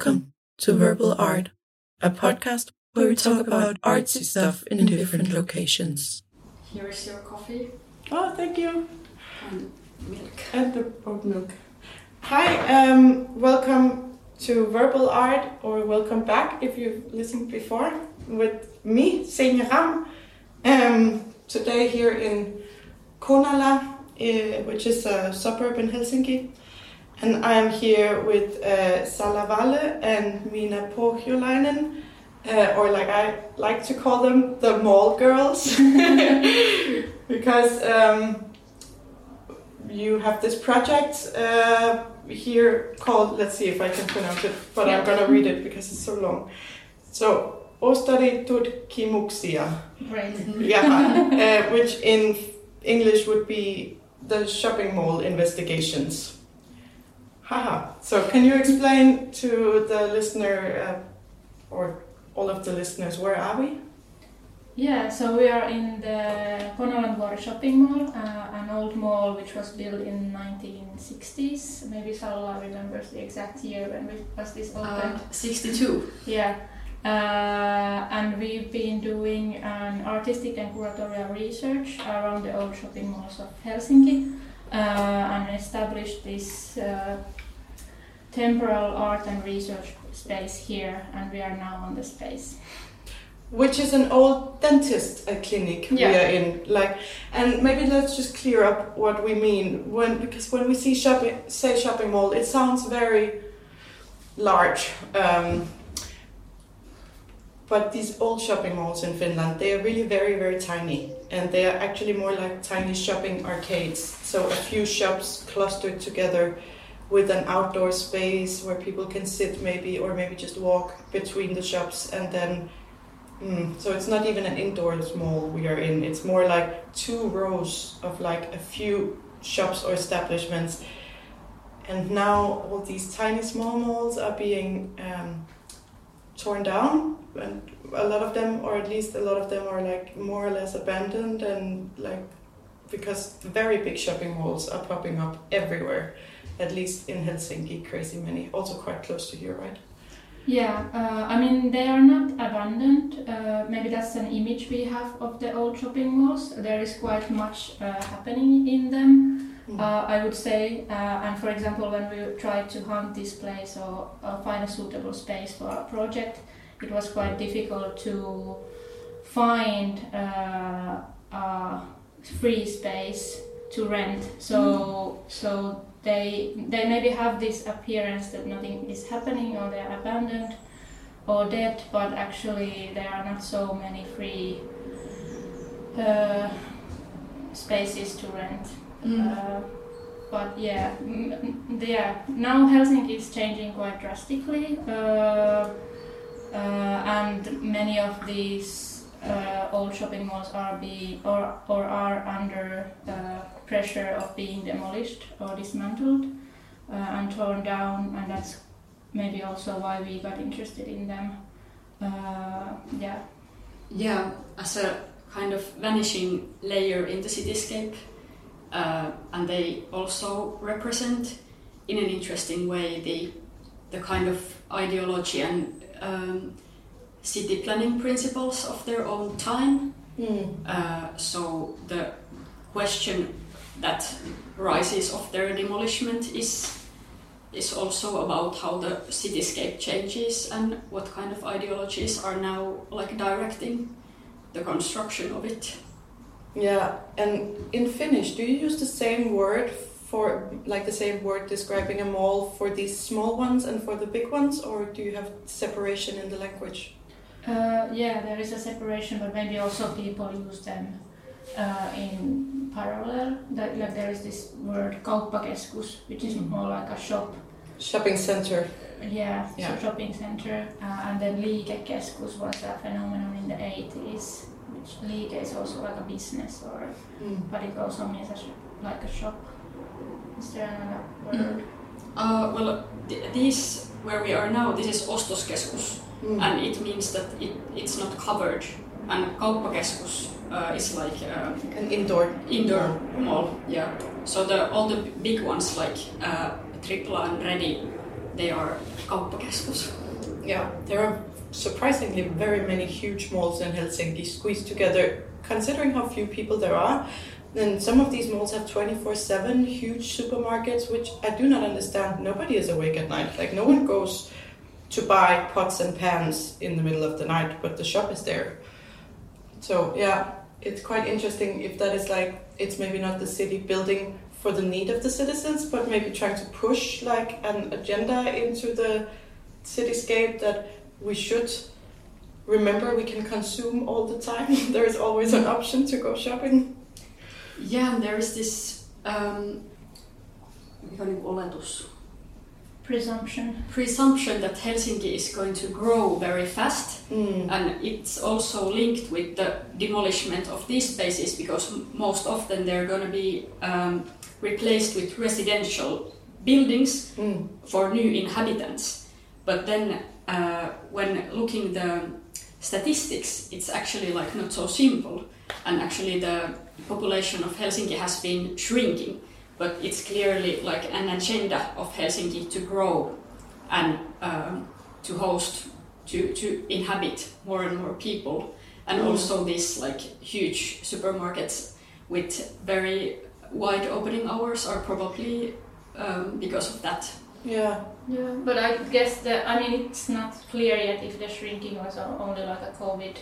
Welcome to Verbal Art, a podcast where we talk about artsy stuff in different locations. Here is your coffee Oh, thank you. and milk. And the oat milk. Hi, um, welcome to Verbal Art, or welcome back if you've listened before, with me, Senja Ram. Um, today here in Konala, uh, which is a suburb in Helsinki. And I am here with uh, Salla Valle and Miina Pohjolainen, uh, or like I like to call them, the mall girls. because um, you have this project uh, here called, let's see if I can pronounce it, but I'm gonna read it because it's so long. So, Ostaritutkimuksia, Great. yeah, uh, which in English would be the shopping mall investigations. Haha. So, can you explain to the listener uh, or all of the listeners where are we? Yeah, so we are in the Konalanvuori shopping mall, uh, an old mall which was built in 1960s. Maybe Salla remembers the exact year when we, was this opened. Uh, 62. Yeah, uh, and we've been doing an artistic and curatorial research around the old shopping malls of Helsinki uh, and established this uh, temporal art and research space here, and we are now on the space. which is an old dentist uh, clinic we are in like and maybe let's just clear up what we mean. When because when we see shopping say shopping mall it sounds very large um, but these old shopping malls in Finland they are really very very tiny and they are actually more like tiny shopping arcades. So a few shops clustered together with an outdoor space where people can sit maybe or maybe just walk between the shops and then Mm, so it's not even an indoors mall we are in. It's more like two rows of like a few shops or establishments. And now all these tiny small malls are being um, torn down, and a lot of them, or at least a lot of them, are like more or less abandoned, and like because very big shopping malls are popping up everywhere. At least in Helsinki, crazy many. Also quite close to here, right? Yeah, uh, I mean, they are not abandoned. Uh, maybe that's an image we have of the old shopping malls. There is quite much uh, happening in them, Mm. uh, I would say. Uh, and for example, when we tried to hunt this place or uh, find a suitable space for our project, it was quite difficult to find uh, a free space to rent. So, so they they maybe have this appearance that nothing is happening or they're abandoned or dead, but actually there are not so many free uh, spaces to rent. Uh, but yeah, mm, mm, yeah. Now Helsinki is changing quite drastically, uh, uh, and many of these uh, old shopping malls are be or or are under uh, pressure of being demolished or dismantled uh, and torn down, and that's maybe also why we got interested in them. Uh, yeah. Yeah, as a kind of vanishing layer in the cityscape. Uh, and they also represent, in an interesting way, the, the kind of ideology and um, city planning principles of their own time. Mm. Uh, so the question that rises of their demolishment is is also about how the cityscape changes and what kind of ideologies are now like directing the construction of it. Yeah, and in Finnish, do you use the same word for like the same word describing a mall for these small ones and for the big ones, or do you have separation in the language? Uh, yeah, there is a separation, but maybe also people use them uh, in parallel. That, like there is this word kauppakeskus, which is Mhm. more like a shop. Shopping center. Yeah, Yeah. so shopping center. Uh, and then liikekeskus was a phenomenon in the 80s, which liike is also like a business, or Mm. but it also means a sh- like a shop. Is there another word? Uh, well, th- these where we are now, this is ostoskeskus, Mm. and it means that it, it's not covered. And kauppakeskus uh, is like uh, An indoor. indoor mall. Yeah. So the all the big ones like uh, Tripla and Redi, they are kauppakeskus. Yeah, there are surprisingly very many huge malls in Helsinki squeezed together, considering how few people there are. And some of these malls have 24 7 huge supermarkets, which I do not understand. Nobody is awake at night. Like, no one goes to buy pots and pans in the middle of the night, but the shop is there. So, yeah, it's quite interesting if that is like, it's maybe not the city building for the need of the citizens, but maybe trying to push like an agenda into the cityscape that we should remember we can consume all the time. there is always an option to go shopping. Yeah, and there is this um, mikä on niin? Presumption. Presumption that Helsinki is going to grow very fast, Mm. and it's also linked with the demolishment of these spaces because most often they're going to be um, replaced with residential buildings Mm. for new inhabitants. But then, uh, when looking the statistics, it's actually like not so simple. And actually, the population of Helsinki has been shrinking. But it's clearly like an agenda of Helsinki to grow and um, to host, to, to inhabit more and more people. And Mm. also these like huge supermarkets with very wide opening hours are probably um, because of that. Yeah. Yeah, but I guess that I mean it's not clear yet if the shrinking was only like a COVID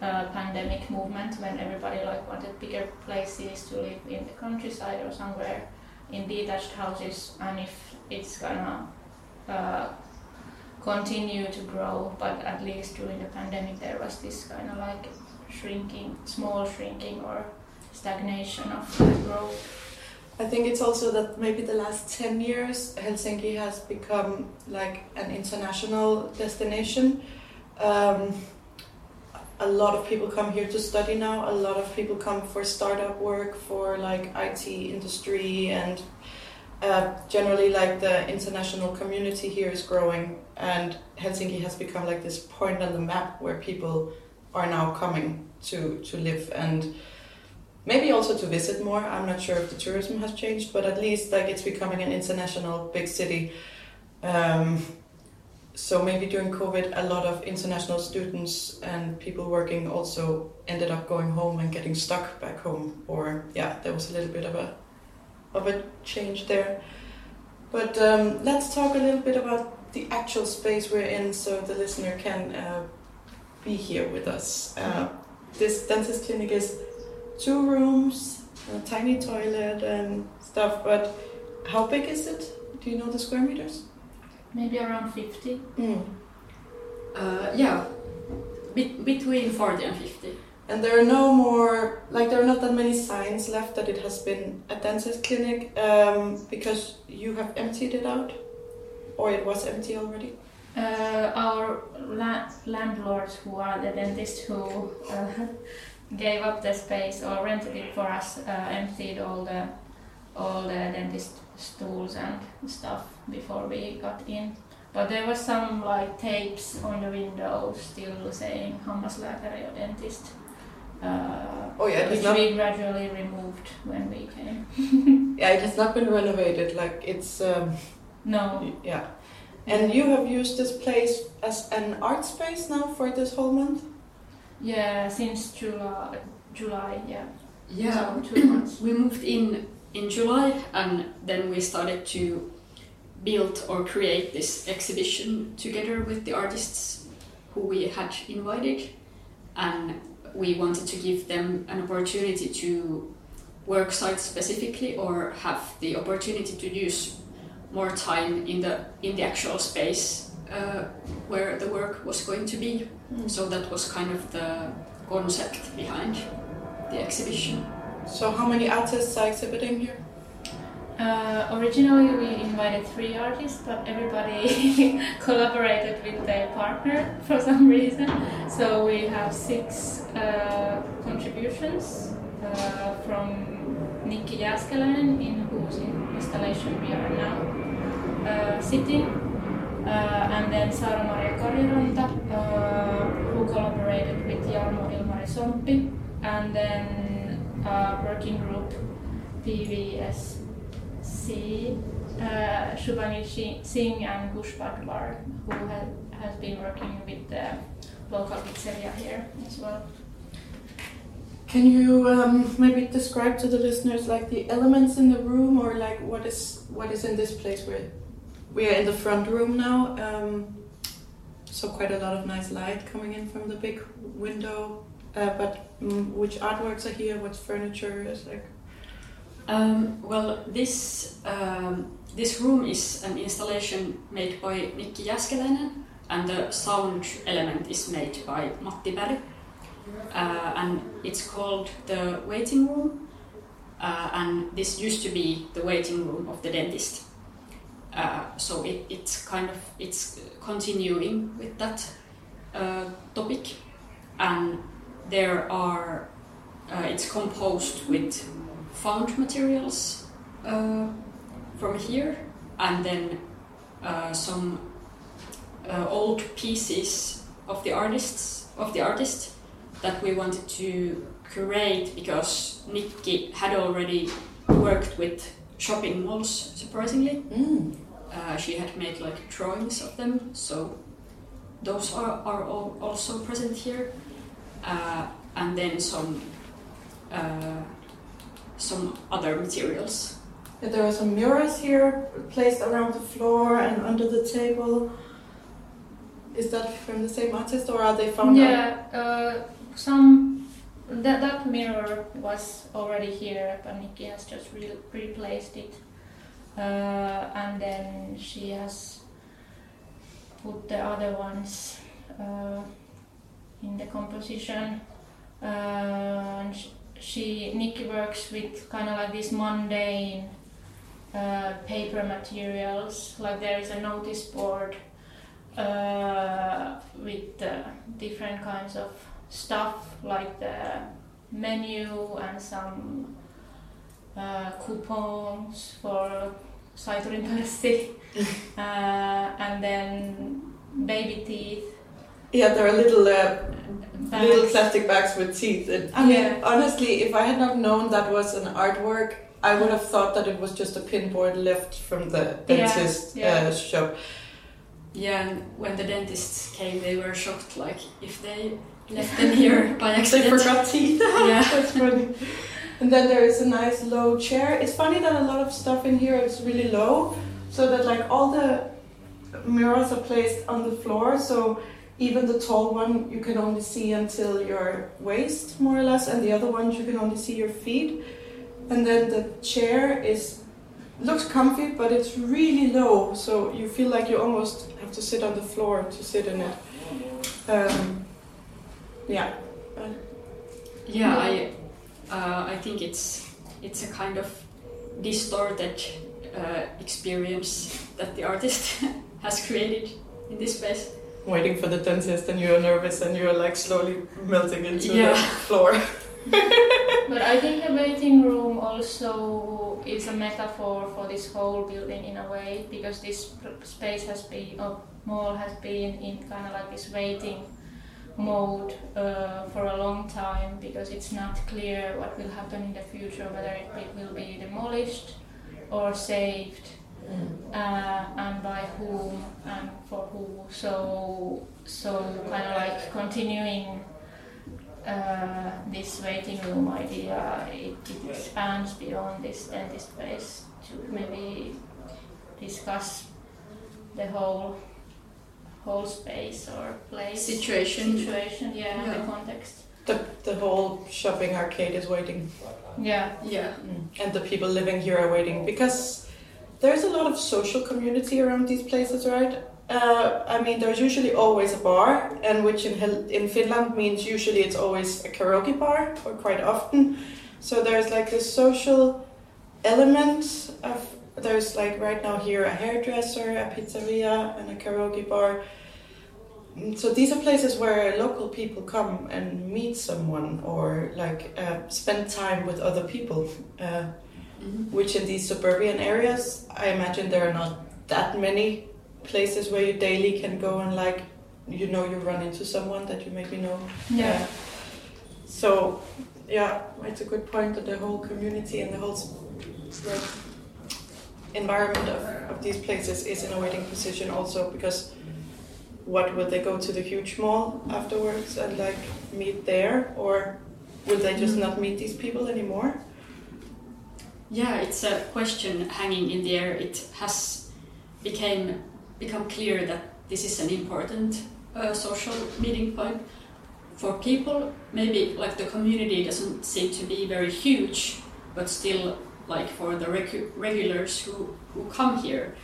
pandemic movement when everybody like wanted bigger places to live in the countryside or somewhere in detached houses, and if it's gonna uh, continue to grow. But at least during the pandemic, there was this kind of like shrinking, small shrinking or stagnation of growth. I think it's also that maybe the last 10 years Helsinki has become like an international destination. Um, a lot of people come here to study now. A lot of people come for startup work, for like IT industry, and uh, generally, like the international community here is growing. And Helsinki has become like this point on the map where people are now coming to to live and maybe also to visit more. I'm not sure if the tourism has changed, but at least like it's becoming an international big city. Um, so maybe during COVID, a lot of international students and people working also ended up going home and getting stuck back home. Or yeah, there was a little bit of a of a change there. But um, let's talk a little bit about the actual space we're in, so the listener can uh, be here with us. Uh, this dentist clinic is two rooms, a tiny toilet and stuff, but how big is it? Do you know the square meters? Maybe around 50. Mm. Uh, yeah, be- between 40 and 50. And there are no more, like, there are not that many signs left that it has been a dentist clinic um, because you have emptied it out? Or it was empty already? Uh, our la- landlords, who are the dentists who uh, gave up the space or rented it for us, uh, emptied all the all the dentist stools and stuff before we got in. But there was some like tapes on the window still saying Hammaslääkäri or dentist. Uh, Oh, yeah, it which has not, we gradually removed when we came. yeah, it has not been renovated. Like, it's, um, No, yeah. And you have used this place as an art space now for this whole month? yeah, since July, July, yeah. Yeah, So two months. we moved in in July and then we started to build or create this exhibition together with the artists who we had invited. And we wanted to give them an opportunity to work site specifically or have the opportunity to use more time in the in the actual space uh, where the work was going to be. So that was kind of the concept behind the exhibition So, how many artists are exhibiting here? Uh, originally, we invited three artists, but everybody collaborated with their partner for some reason. So we have six uh, contributions uh, from Nikki Jääskeläinen, in whose installation we are now uh, sitting, uh, and then Sara Maria Kariranta, uh, who collaborated with Jarmo Ilmari Sompi, and then uh, working group PVS C uh, Shubhani Singh and Kush Padwar, who has, has been working with the local pizzeria here as well. Can you um, maybe describe to the listeners like the elements in the room, or like what is what is in this place? Where we are in the front room now, um, so quite a lot of nice light coming in from the big window. Uh, but um, which artworks are here? What furniture is like? Um, well, this um, this room is an installation made by Nikki Jääskeläinen, and the sound element is made by Matti Berg. Uh, and it's called the waiting room. Uh, and this used to be the waiting room of the dentist. Uh, so it, it's kind of it's continuing with that uh, topic, and there are uh, it's composed with found materials uh, from here, and then some old pieces of the artists of the artist that we wanted to create because Nikki had already worked with shopping malls, surprisingly. Mm. Uh, she had made like drawings of them, so those are, are all also present here. Uh, and then some uh, some other materials. there are some mirrors here placed around the floor and under the table. Is that from the same artist or are they found? Yeah, uh, some that that mirror was already here, but Nikki has just re- replaced it, uh, and then she has put the other ones uh, in the composition. Uh, and she Nikki works with kind of like these mundane uh, paper materials. Like there is a notice board uh, with different kinds of stuff like the menu and some uh, coupons for Saiturin uh, and then baby teeth. Yeah, there are little uh, little plastic bags with teeth. And, I yeah. mean, honestly, if I had not known that was an artwork, I would have thought that it was just a pinboard left from the dentist yeah, yeah. Uh, shop. Yeah, and when the dentists came, they were shocked. Like, if they left them here by accident. they forgot teeth. yeah, that's funny. And then there is a nice low chair. It's funny that a lot of stuff in here is really low, so that like all the mirrors are placed on the floor. So even the tall one you can only see until your waist, more or less, and the other ones you can only see your feet. And then the chair is looks comfy, but it's really low, so you feel like you almost have to sit on the floor to sit in it. Um, yeah. yeah, I uh, I think it's it's a kind of distorted uh, experience that the artist has created in this space. Waiting for the dentist, and you're nervous, and you're like slowly melting into yeah. the floor. but I think the waiting room also is a metaphor for this whole building in a way, because this space has been, or mall has been in kind of like this waiting mode uh, for a long time because it's not clear what will happen in the future, whether it will be demolished or saved. Uh, and by whom and for who. So, so kind of like continuing uh, this waiting room idea, it, it expands beyond this dentist space to maybe discuss the whole whole space or place situation situation yeah, yeah. the context the, the whole shopping arcade is waiting yeah yeah mm. and the people living here are waiting because there's a lot of social community around these places right? Uh, I mean, there's usually always a bar, and which in in Finland means usually it's always a karaoke bar, or quite often. So there's like this social element of there's like right now here a hairdresser, a pizzeria, and a karaoke bar. So these are places where local people come and meet someone or like uh, spend time with other people. Uh, mm-hmm. which in these suburban areas i imagine there are not that many places where you daily can go and like you know you run into someone that you maybe know. Yeah. Uh, so yeah it's a good point that the whole community and the whole environment of, of these places is in a waiting position also because what would they go to the huge mall afterwards and like meet there? Or would they just not meet these people anymore? Yeah, it's a question hanging in the air. It has became become clear that this is an important uh, social meeting point for people. Maybe like the community doesn't seem to be very huge, but still, like for the regu- regulars who who come here,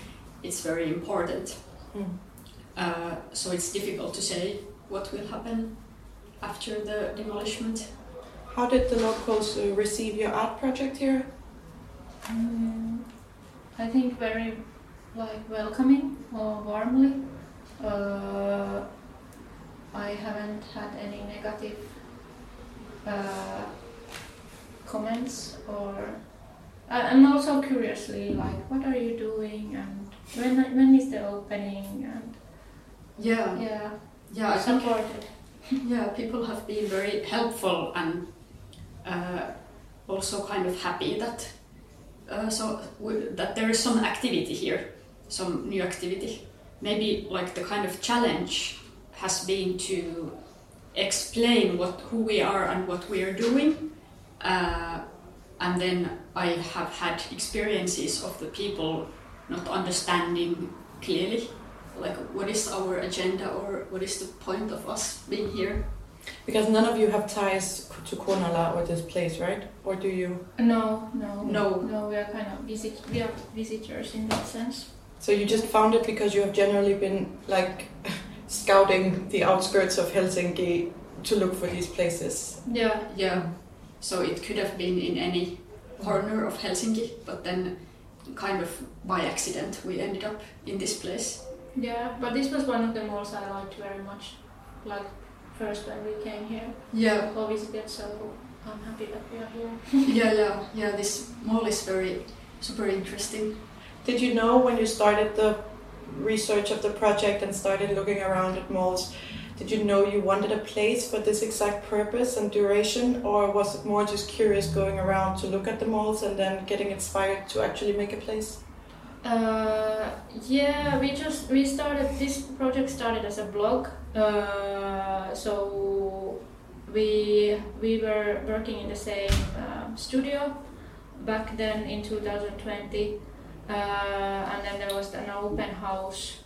it's very important. Mm. Uh, so it's difficult to say what will happen after the demolishment. How did the locals uh, receive your art project here? Mm, I think very like welcoming or warmly. Uh, I haven't had any negative uh, comments or. And also curiously, like, what are you doing and when when is the opening and Yeah, yeah, yeah. Supported. Yeah, people have been very helpful and uh, also kind of happy that uh, so that there is some activity here, some new activity. Maybe like the kind of challenge has been to explain what who we are and what we are doing, uh, and then I have had experiences of the people not understanding clearly like what is our agenda or what is the point of us being here Because none of you have ties to Konala or this place, right? Or do you? No, no, No. no. We are kind of visit. We are visitors in that sense. So you just found it because you have generally been like scouting the outskirts of Helsinki to look for these places. Yeah, yeah so it could have been in any corner of helsinki but then kind of by accident we ended up in this place yeah. But this was one of the malls I liked very much. Like first when we came here yeah or visited, so I'm happy that we are here. yeah yeah yeah this mall is very super interesting Did you know when you started the research of the project and started looking around at malls, did you know you wanted a place for this exact purpose and duration, or was it more just curious going around to look at the malls and then getting inspired to actually make a place? Uh, yeah, we just we started this project started as a blog. Uh, so we we were working in the same um, studio back then in 2020, uh, and then there was an open house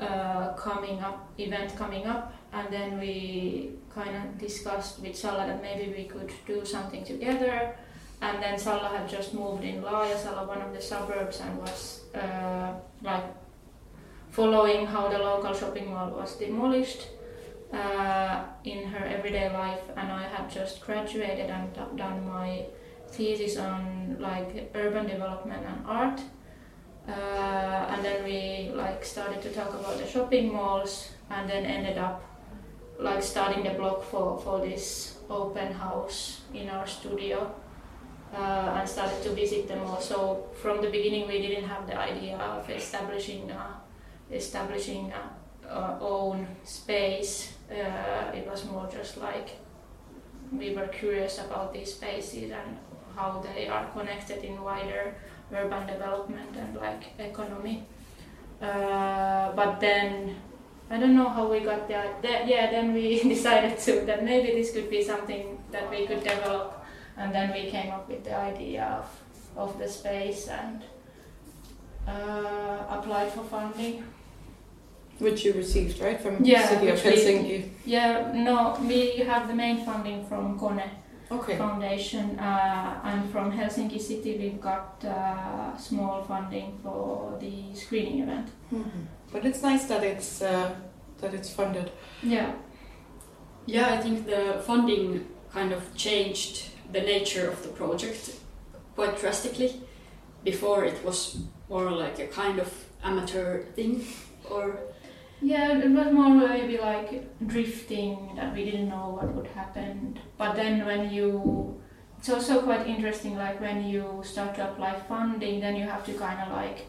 uh, coming up event coming up, and then we kind of discussed with Salla that maybe we could do something together. And then Salla had just moved in Laajasalo, one of the suburbs, and was uh, like following how the local shopping mall was demolished uh, in her everyday life. And I had just graduated and done my thesis on like urban development and art. Uh, and then we like started to talk about the shopping malls, and then ended up like starting the blog for for this open house in our studio uh, and started to visit them all. So from the beginning, we didn't have the idea of establishing a, establishing our own space. Uh, it was more just like we were curious about these spaces and how they are connected in wider urban development and like economy. Uh, but then I don't know how we got there. Yeah, then we decided to that maybe this could be something that we could develop and then we came up with the idea of, of the space and uh, applied for funding. Which you received, right, from Yeah, city of which we- Helsinki. Yeah, no, we have the main funding from Kone Okay. Foundation, uh, and from Helsinki City we've got uh, small funding for the screening event. Mhm. But it's nice that it's uh, that it's funded. Yeah, Yeah, I think the funding kind of changed the nature of the project quite drastically. Before it was more like a kind of amateur thing, or yeah, it was more maybe like drifting that we didn't know what would happen. But then when you, it's also quite interesting. Like when you start to apply funding, then you have to kind of like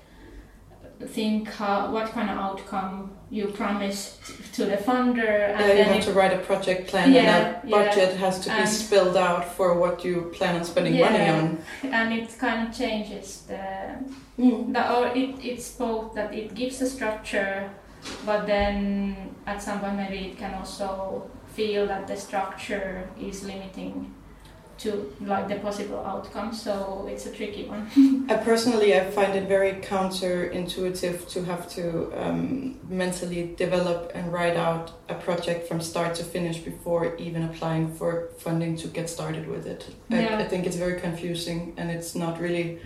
think how, what kind of outcome you promise to the funder, and Yeah, you have it, to write a project plan Yeah, and a yeah. budget has to be And- spelled out for what you plan on spending money on. and it kind of changes the Mm. The, or it, it's both that it gives a structure, but then at some point maybe it can also feel that the structure is limiting to like the possible outcome. So it's a tricky one. I personally, I find it very counterintuitive to have to um, mentally develop and write out a project from start to finish before even applying for funding to get started with it. I, Yeah. I think it's very confusing and it's not really.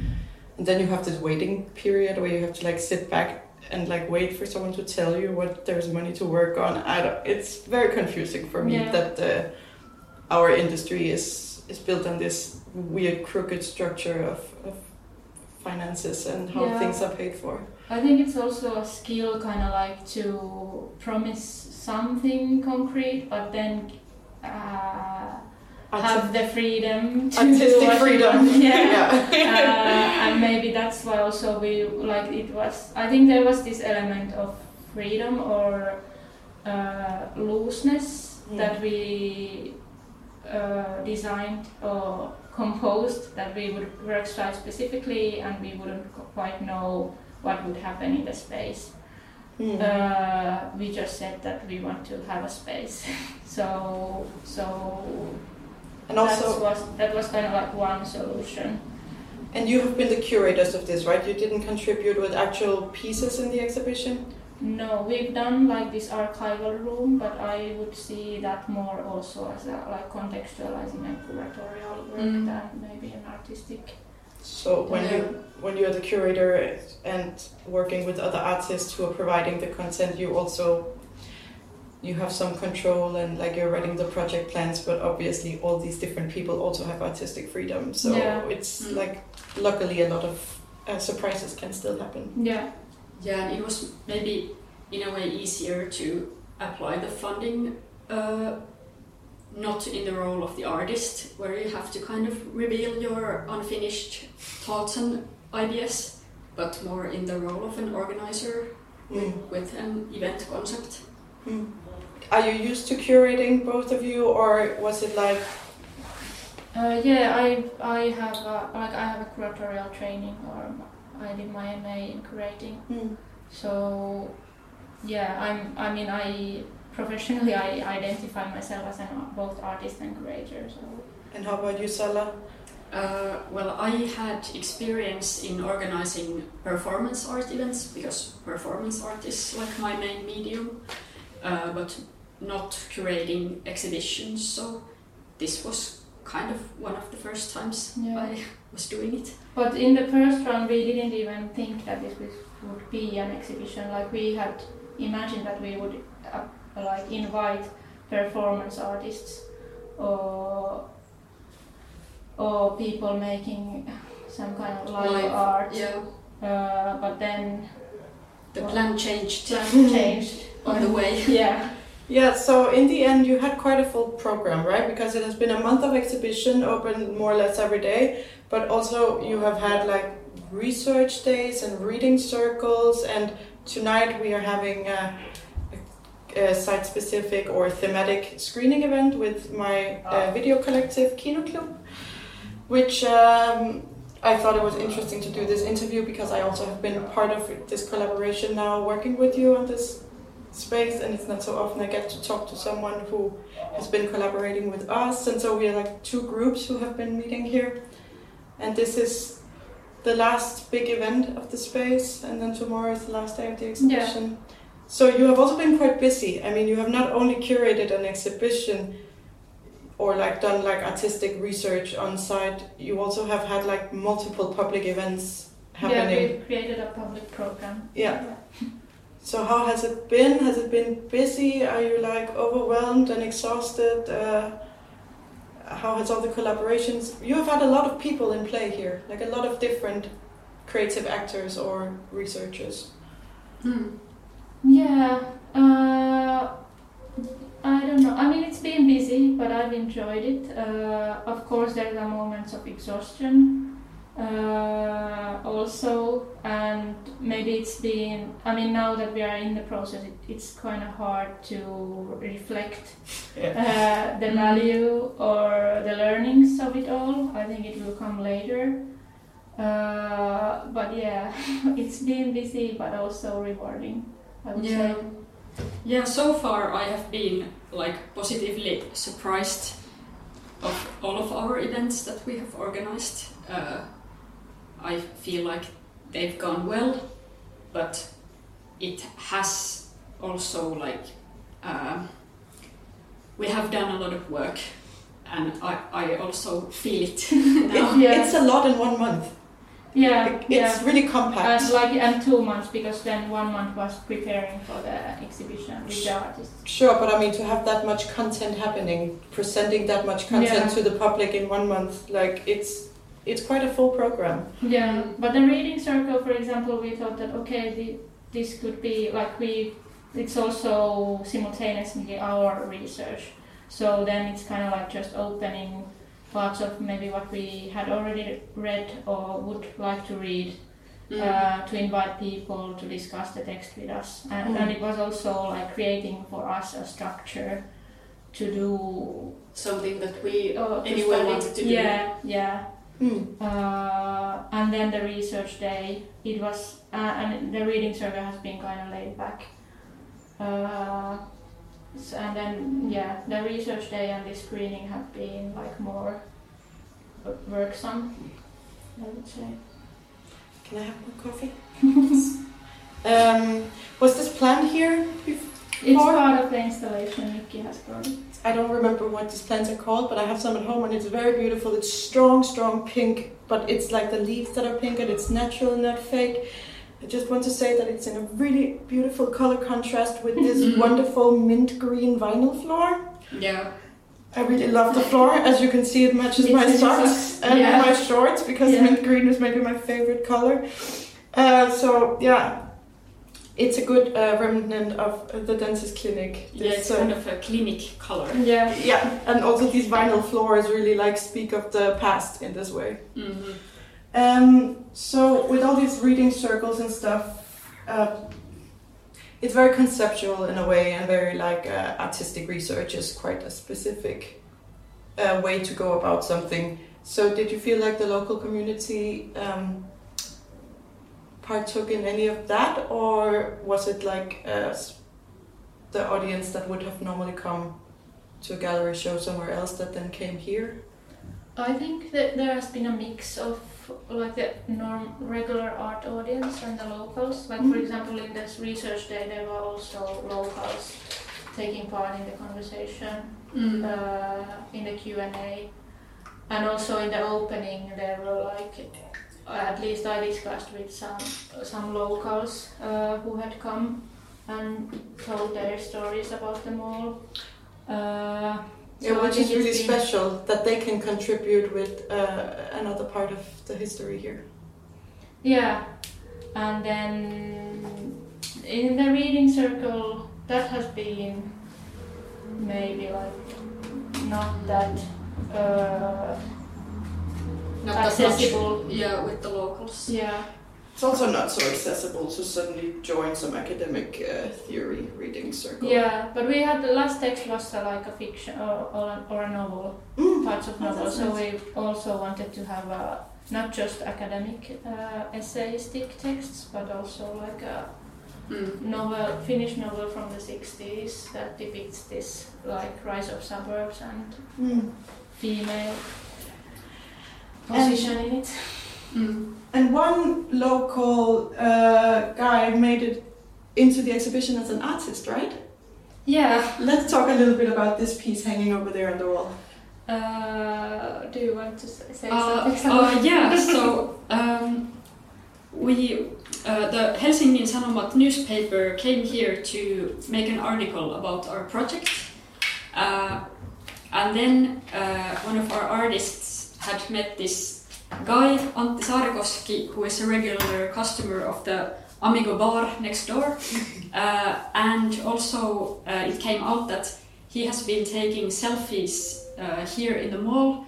And then you have this waiting period where you have to like sit back and like wait for someone to tell you what there's money to work on. I don't. It's very confusing for me Yeah. that uh, our industry is is built on this weird crooked structure of, of finances and how Yeah. things are paid for. I think it's also a skill, kind of like to promise something concrete, but then. Uh, have the freedom to artistic freedom. Yeah. yeah. uh, and maybe that's why also we like it was i think there was this element of freedom or uh, looseness Mm. that we uh, designed or composed that we would work site specifically and we wouldn't quite know what would happen in the space Mm. uh, we just said that we want to have a space so so and that also, was that was kind of like one solution and you have been the curators of this, right? You didn't contribute with actual pieces in the exhibition. No, we've done like this archival room, but I would see that more also as a, like contextualizing and curatorial work Mm. than maybe an artistic. So when Yeah. you when you're the curator and working with other artists who are providing the content, you also you have some control and like you're writing the project plans, but obviously all these different people also have artistic freedom. So Yeah. it's Mm. like luckily a lot of uh, surprises can still happen. Yeah, Yeah, and it was maybe in a way easier to apply the funding, uh, not in the role of the artist, where you have to kind of reveal your unfinished thoughts and ideas, but more in the role of an organizer Mm. with an event concept. Mm. Are you used to curating, both of you, or was it like uh, yeah. I I have a, like I have a curatorial training, or I did my MA in curating. mm, So yeah, I'm. I mean, I professionally I identify myself as an both artist and curator. So And how about you, Salla? Uh, well, I had experience in organizing performance art events because performance art is like my main medium, uh, but not curating exhibitions. So this was kind of one of the first times Yeah. I was doing it. But in the first round, we didn't even think that this would be an exhibition. Like we had imagined that we would uh, like invite performance artists or or people making some kind of live, Live, art. Yeah, Uh, but then the plan changed plan changed on the way. Yeah. Yeah, so in the end, you had quite a full program, right? Because it has been a month of exhibition, open more or less every day, but also you have had like research days and reading circles, and tonight we are having a, a site specific or thematic screening event with my uh, video collective Kino Club, which um, I thought it was interesting to do this interview because I also have been part of this collaboration now, working with you on this space and it's not so often I get to talk to someone who has been collaborating with us and so we are like two groups who have been meeting here. And this is the last big event of the space and then tomorrow is the last day of the exhibition. So you have also been quite busy. I mean you have not only curated an exhibition or like done like artistic research on site you also have had like multiple public events happening Yeah, we created a public program. Yeah. So how has it been? Has it been busy? Are you like overwhelmed and exhausted? Uh, how has all the collaborations? You have had a lot of people in play here, like a lot of different creative actors or researchers. Hmm. Yeah. Uh, I don't know. I mean, it's been busy, but I've enjoyed it. Uh, of course, there are moments of exhaustion uh, also, and maybe it's been. I mean, now that we are in the process, it, it's kind of hard to reflect uh, the value or the learnings of it all. I think it will come later. Uh, but yeah, it's been busy but also rewarding. I would Yeah. say. Yeah, so far I have been like positively surprised of all of our events that we have organized. Uh, I feel like they've gone well, but it has also like uh, we have done a lot of work, and I, I also feel it. It- Yeah. It's a lot in one month. Yeah, It- yeah. It's really compact. And like and two months because then one month was preparing for the exhibition with the artists. Sure, but I mean to have that much content happening, presenting that much content Yeah. to the public in one month, like it's it's quite a full program. Yeah, but the reading circle, for example, we thought that okay, the, this could be like we. It's also simultaneously our research, so then it's kind of like just opening parts of maybe what we had already read or would like to read Mm. uh, to invite people to discuss the text with us, and, Mm. and it was also like creating for us a structure to do Something that we uh, to anyway wanted to do. Yeah, yeah. Mm. Uh, and then the research day, it was, uh, and the reading survey has been kind of laid back. Uh, s- and then, yeah, the research day and the screening have been like more w- worksome, I would say. Can I have more coffee? um, was this planned here? bef- It's part of the installation Nikki has brought. it. I don't remember what these plants are called, but I have some at home and it's very beautiful. It's strong, strong pink, but it's like the leaves that are pink and it's natural, not fake. I just want to say that it's in a really beautiful color contrast with this Mhm. wonderful mint green vinyl floor. Yeah. I really love the floor. As you can see, it matches my socks and Yeah. my shorts because Yeah. mint green is maybe my favorite color. Uh, so yeah, it's a good uh, remnant of the dentist clinic. Yeah, This, it's uh, kind of a clinic color. Yeah. yeah, and also these vinyl floors really like speak of the past in this way. hmm Um, so with all these reading circles and stuff, uh, it's very conceptual in a way, and very like uh, artistic research is quite a specific uh, way to go about something. So did you feel like the local community um, partook in any of that, or was it like uh, the audience that would have normally come to a gallery show somewhere else that then came here? I think that there has been a mix of like the norm regular art audience and the locals. Like for Mhm. example, in this research day, there were also locals taking part in the conversation, Mm. uh, in the Q and A, and also in the opening, there were like at least I discussed with some some locals uh, who had come and told their stories about the mall. Uh, Yeah, so which is really special that they can contribute with uh, another part of the history here. Yeah, and then in the reading circle, that has been maybe like not that uh, Not that accessible. much. Yeah, with the locals. Yeah, It's also not so accessible to suddenly join some academic uh, theory reading circle. yeah, but we had the last text was uh, like a fiction or, or, a- or a novel, Mm. parts of Oh, novel. that's So nice. we also wanted to have a not just academic uh, essayistic texts, but also like a Mm. novel, Finnish novel from the 60s that depicts this like rise of suburbs and Mm. female position in it. Mm. And one local uh, guy made it into the exhibition as an artist, right? Yeah. Let's talk a little bit about this piece hanging over there on the wall. Uh, do you want to say Uh, something? uh, yeah, so um, we, uh, the Helsingin Sanomat newspaper came here to make an article about our project. Uh, and then uh, one of our artists had met this guy, Antti Saarikoski, who is a regular customer of the Amigo bar next door. Uh, and also, uh, it came out that he has been taking selfies uh, here in the mall.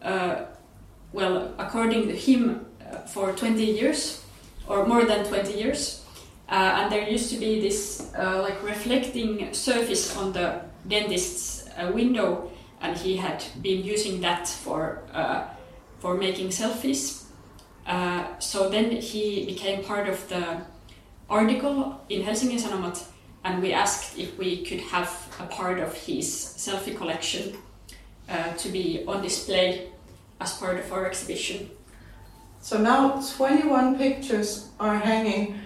Uh, well, according to him, uh, for 20 years or more than 20 years. Uh, and there used to be this like reflecting surface on the dentist's window, and he had been using that for uh, for making selfies. Uh, so then he became part of the article in Helsingin Sanomat, and we asked if we could have a part of his selfie collection uh, to be on display as part of our exhibition. So now 21 pictures are hanging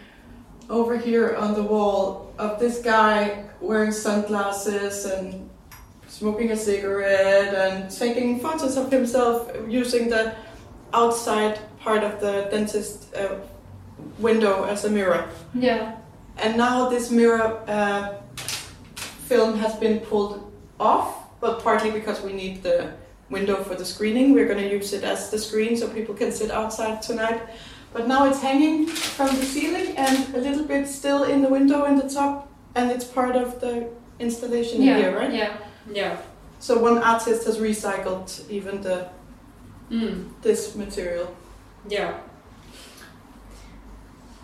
over here on the wall of this guy wearing sunglasses and smoking a cigarette and taking photos of himself using the outside part of the dentist uh, window as a mirror. Yeah. And now this mirror uh, film has been pulled off, but partly because we need the window for the screening. We're going to use it as the screen so people can sit outside tonight. But now it's hanging from the ceiling and a little bit still in the window in the top, and it's part of the installation Yeah. here, right? Yeah. Yeah. So one artist has recycled even the Mm. this material. Yeah.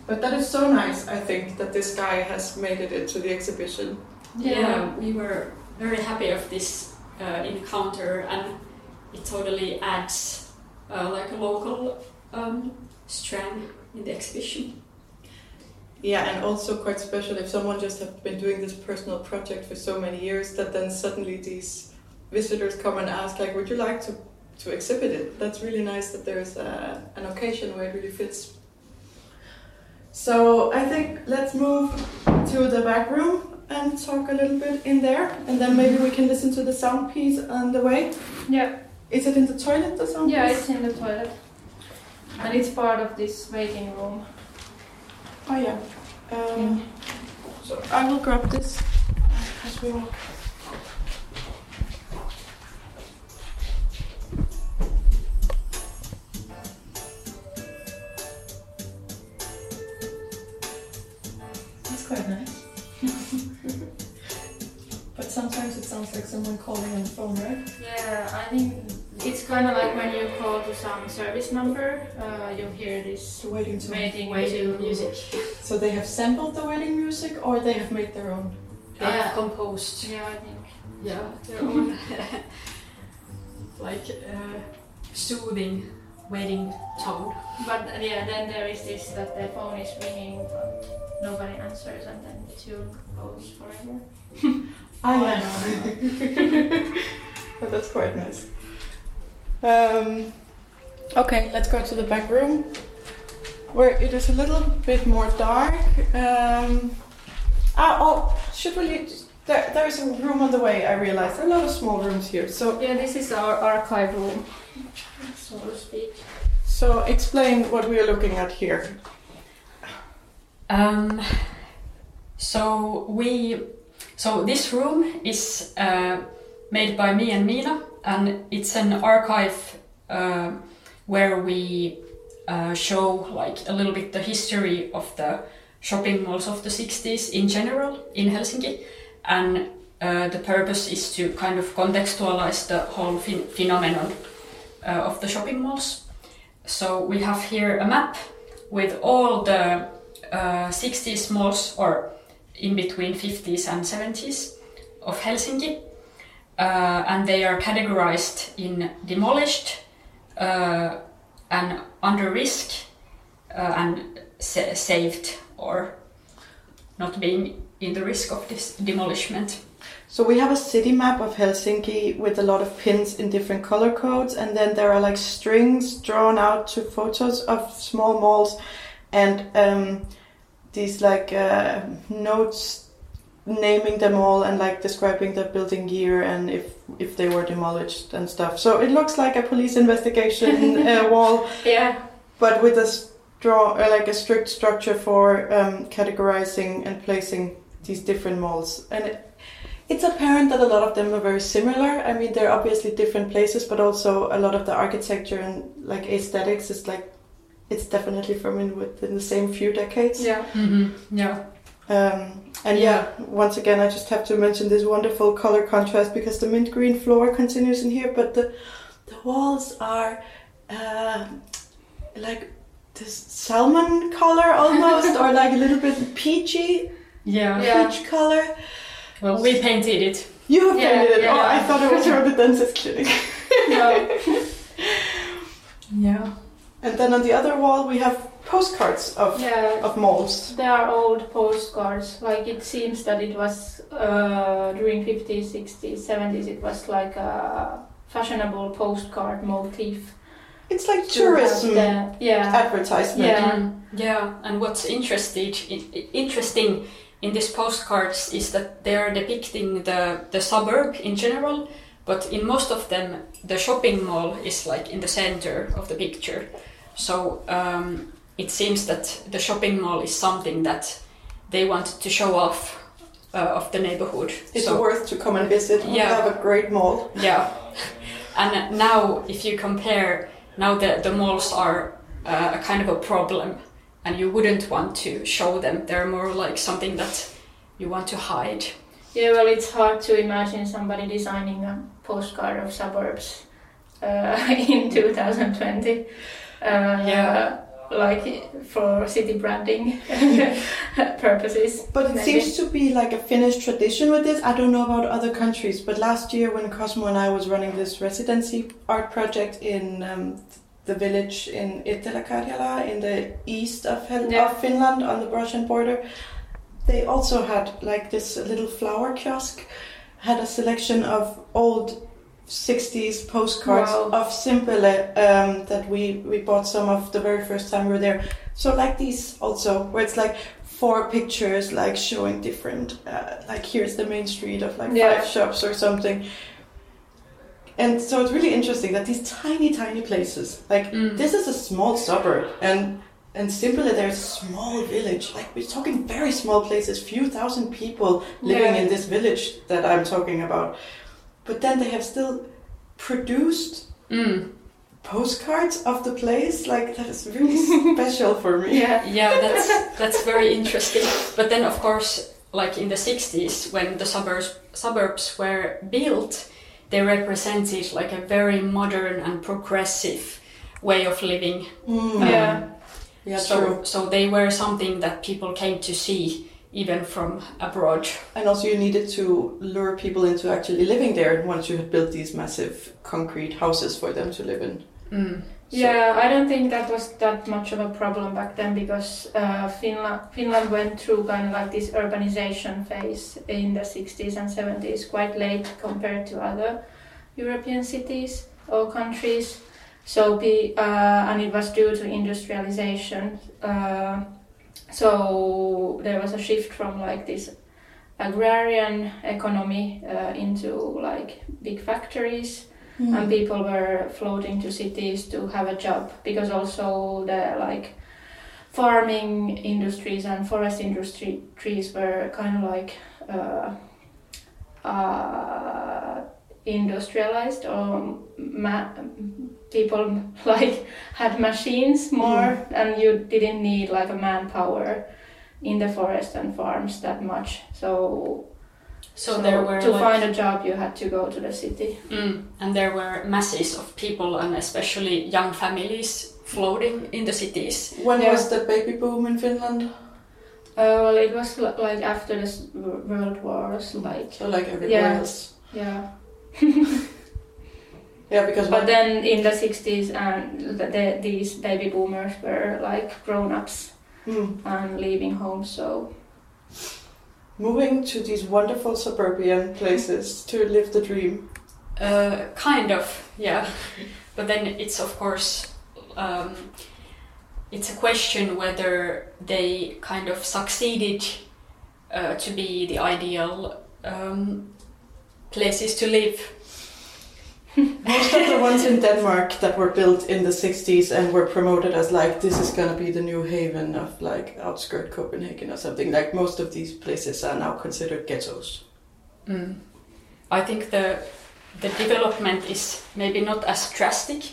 But that is so nice, I think, that this guy has made it into the exhibition. Yeah, we were very happy of this uh, encounter, and it totally adds uh, like a local um, strand in the exhibition. Yeah, and also quite special if someone just have been doing this personal project for so many years that then suddenly these visitors come and ask like, would you like to, to exhibit it? That's really nice that there's a, uh, an occasion where it really fits. So I think let's move to the back room and talk a little bit in there, and then maybe we can listen to the sound piece on the way. Yeah. Is it in the toilet? The sound Yeah, piece? it's in the toilet. And it's part of this waiting room. Oh yeah. Um, so I will grab this as we walk. That's quite nice. Sometimes it sounds like someone calling on the phone, right? Yeah, I think it's kind of like when you call to some service number, uh, you hear this The waiting to waiting, Waiting music. So they have sampled the wedding music or they have made their own? They have composed. Yeah, I think. Yeah, their own like uh, soothing wedding tone. But uh, yeah, then there is this that the phone is ringing, but nobody answers, and then the tune goes forever. Ah, yeah. but that's quite nice. Um, okay, let's go to the back room where it is a little bit more dark. Um, ah, oh, should we? leave- There, there is a room on the way. I realized there are a lot of small rooms here. So, Yeah, this is our archive room, so to speak. so explain what we are looking at here. Um, so we, so this room is uh, made by me and Miina, and it's an archive uh, where we uh, show like a little bit the history of the shopping malls of the 60s in general in Helsinki, and uh, the purpose is to kind of contextualize the whole phen- phenomenon uh, of the shopping malls. So we have here a map with all the uh, 60s malls or in between 50s and 70s of Helsinki. Uh, and they are categorized in demolished uh, and under risk uh, and sa- saved or not being in the risk of this demolishment. So we have a city map of Helsinki with a lot of pins in different color codes, and then there are like strings drawn out to photos of small malls, and um, these like uh, notes naming them all and like describing the building year and if if they were demolished and stuff. So it looks like a police investigation uh, wall Yeah. but with a straw, uh, like a strict structure for um, categorizing and placing these different malls. And it, it's apparent that a lot of them are very similar. I mean, they're obviously different places, but also a lot of the architecture and like aesthetics is like it's definitely from in within the same few decades. Yeah. Mm-hmm. Yeah. Um, and yeah, once again, I just have to mention this wonderful color contrast because the mint green floor continues in here, but the the walls are uh, like this salmon color almost, or like a little bit peachy Yeah. Yeah. peach color. Well, we painted it. You have Yeah, painted it. yeah. Oh, I thought it was from the dentist clinic. No. Yeah. And then on the other wall we have postcards of yeah. of malls. They are old postcards. Like it seems that it was uh, during 50s, 60s, 70s. It was like a fashionable postcard motif. It's like to tourism the- yeah. advertisement. Yeah. Mm, yeah, and what's interested interesting in these postcards is that they are depicting the, the suburb in general, but in most of them, the shopping mall is like in the center of the picture. So um, it seems that the shopping mall is something that they want to show off uh, of the neighborhood. It's so, worth to come and visit. We Yeah. have a great mall. yeah. And now, if you compare, now the, the malls are uh, a kind of a problem, and you wouldn't want to show them. They're more like something that you want to hide. Yeah, well, it's hard to imagine somebody designing a postcard of suburbs uh, in 2020. Uh, Yeah. Like for city branding purposes. But it maybe. seems to be like a Finnish tradition with this. I don't know about other countries, but last year when Cosmo and I was running this residency art project in um, the village in Etelä-Karjala in the east of, Hel- Yeah. of Finland on the Russian border, they also had like this little flower kiosk, had a selection of old 60s postcards Wow. of Simpele um, that we, we bought some of the very first time we were there. So like these also, where it's like four pictures like showing different uh, like here's the main street of like Yeah. five shops or something and so it's really interesting that these tiny tiny places like Mm. this is a small suburb and and Simpele there's a small village like we're talking very small places few thousand people living Yeah. in this village that i'm talking about but then they have still produced Mm. postcards of the place like that is really special for me Yeah. Yeah, that's that's very interesting. But then, of course, like in the '60s, when the suburbs suburbs were built, they represented like a very modern and progressive way of living. Mm. Yeah. Yeah so, true so they were something that people came to see even from abroad. And also, you needed to lure people into actually living there once you had built these massive concrete houses for them to live in. Mm. So- Yeah, I don't think that was that much of a problem back then because uh, Finland Finland went through kind of like this urbanization phase in the 60s and 70s, quite late compared to other European cities or countries. So, be, uh, and it was due to industrialization. Uh, so there was a shift from like this agrarian economy uh, into like big factories and people were floating to cities to have a job because also the like farming industries and forest industry trees were kind of like uh, uh, industrialized or ma- people like had machines more and you didn't need like a manpower in the forest and farms that much so So, there were to like, find a job you had to go to the city Mm, and there were masses of people and especially young families floating in the cities. When Yeah. was the baby boom in Finland? Uh, well, it was li- like after the world wars, like So, like everywhere Yeah. else. yeah. Yeah, because But then in the sixties, and the, the, these baby boomers were like grown ups Mm. and leaving home. So moving to these wonderful suburban places to live the dream. Uh, kind of, yeah. But then it's of course um, it's a question whether they kind of succeeded uh, to be the ideal um, places to live. Most of the ones in Denmark that were built in the 60s and were promoted as like this is gonna be the new haven of like outskirt Copenhagen or something. Like most of these places are now considered ghettos. Mm. I think the the development is maybe not as drastic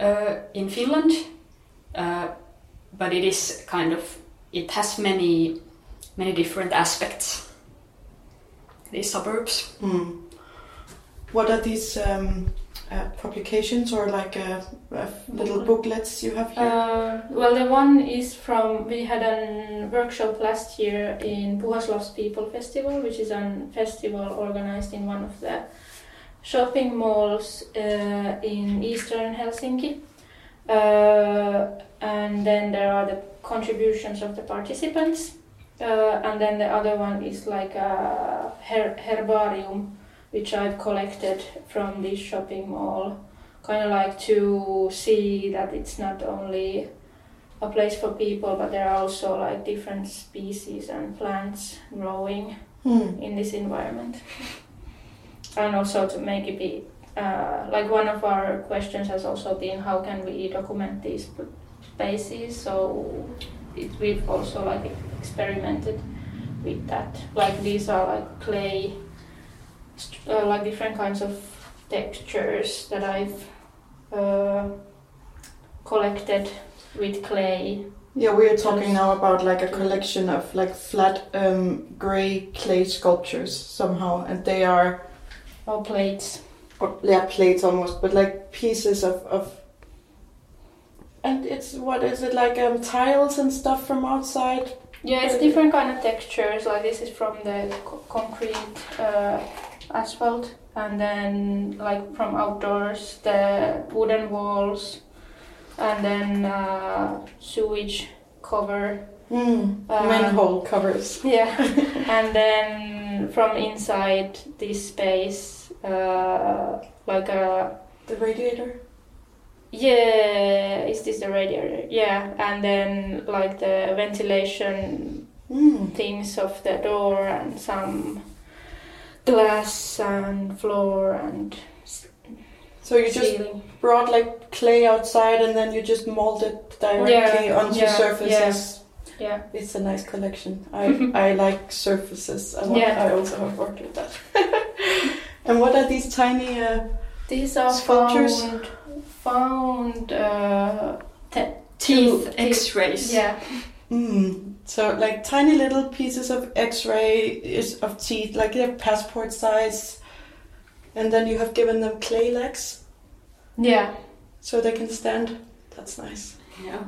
uh, in Finland, uh, but it is kind of it has many many different aspects. These suburbs. Hmm. What are these um, uh, publications or like uh, uh, little Booklet. booklets you have here? Uh, well, the one is from we had a workshop last year in Puhaslav's People Festival, which is a festival organized in one of the shopping malls uh, in eastern Helsinki. Uh, and then there are the contributions of the participants. And then the other one is like a her- herbarium, which I've collected from this shopping mall kind of like to see that it's not only a place for people, but there are also like different species and plants growing Hmm. in this environment. And also to make it be uh, like one of our questions has also been how can we document these spaces. So it, we've also like experimented with that. Like these are like clay, uh, like different kinds of textures that I've uh, collected with clay. Yeah, we are talking now about like a collection of like flat um, gray clay sculptures somehow, and they are or plates. or yeah plates almost, but like pieces of of. And it's what is it like um, tiles and stuff from outside? Yeah, it's different kind of textures. Like this is from the co- concrete uh, asphalt, and then like from outdoors the wooden walls, and then uh, sewage cover. Mm. Um, Manhole covers. Yeah, and then from inside this space, uh, like a The radiator. yeah, is this the radiator? Yeah, and then like the ventilation Mm. things of the door and some glass and floor and So you just ceiling. brought like clay outside and then you just mold it directly Yeah, onto yeah, surfaces. Yeah. It's a nice collection. I I like surfaces. Yeah. I also have worked with that. and what are these tiny? Uh, These are Sculptures? found found uh, te- Teeth Teeth. X-rays. yeah mm, so like tiny little pieces of X-ray is of teeth, like they're passport size, and then you have given them clay legs yeah so they can stand. That's nice. Yeah.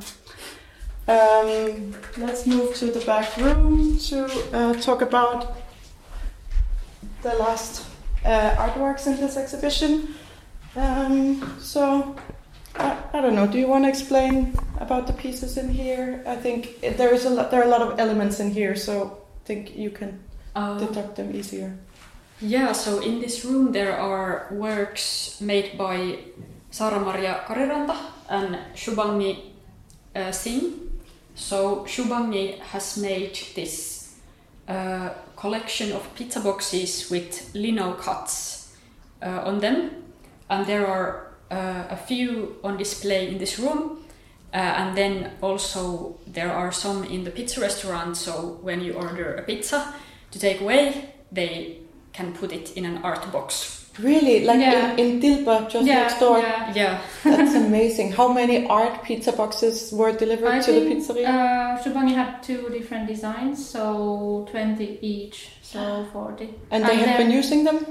Um, let's move to the back room to uh, talk about the last uh, artworks in this exhibition. Um, so, I, I don't know. Do you want to explain about the pieces in here? I think there is a lot. There are a lot of elements in here, so I think you can Uh, deduct them easier. Yeah, so in this room there are works made by Sara-Maria Kariranta and Shubhangi uh, Singh. So Shubhangi has made this uh, collection of pizza boxes with lino cuts uh, on them, and there are uh, a few on display in this room. Uh, and then also there are some in the pizza restaurant. So when you order a pizza to take away, they can put it in an art box. Really, like Yeah. in, in Dilba, just yeah next door. yeah Yeah, That's amazing. How many art pizza boxes were delivered I to the pizzeria? uh, Shubhangi had two different designs, so 20 each, so 40. and they and have then- been using them.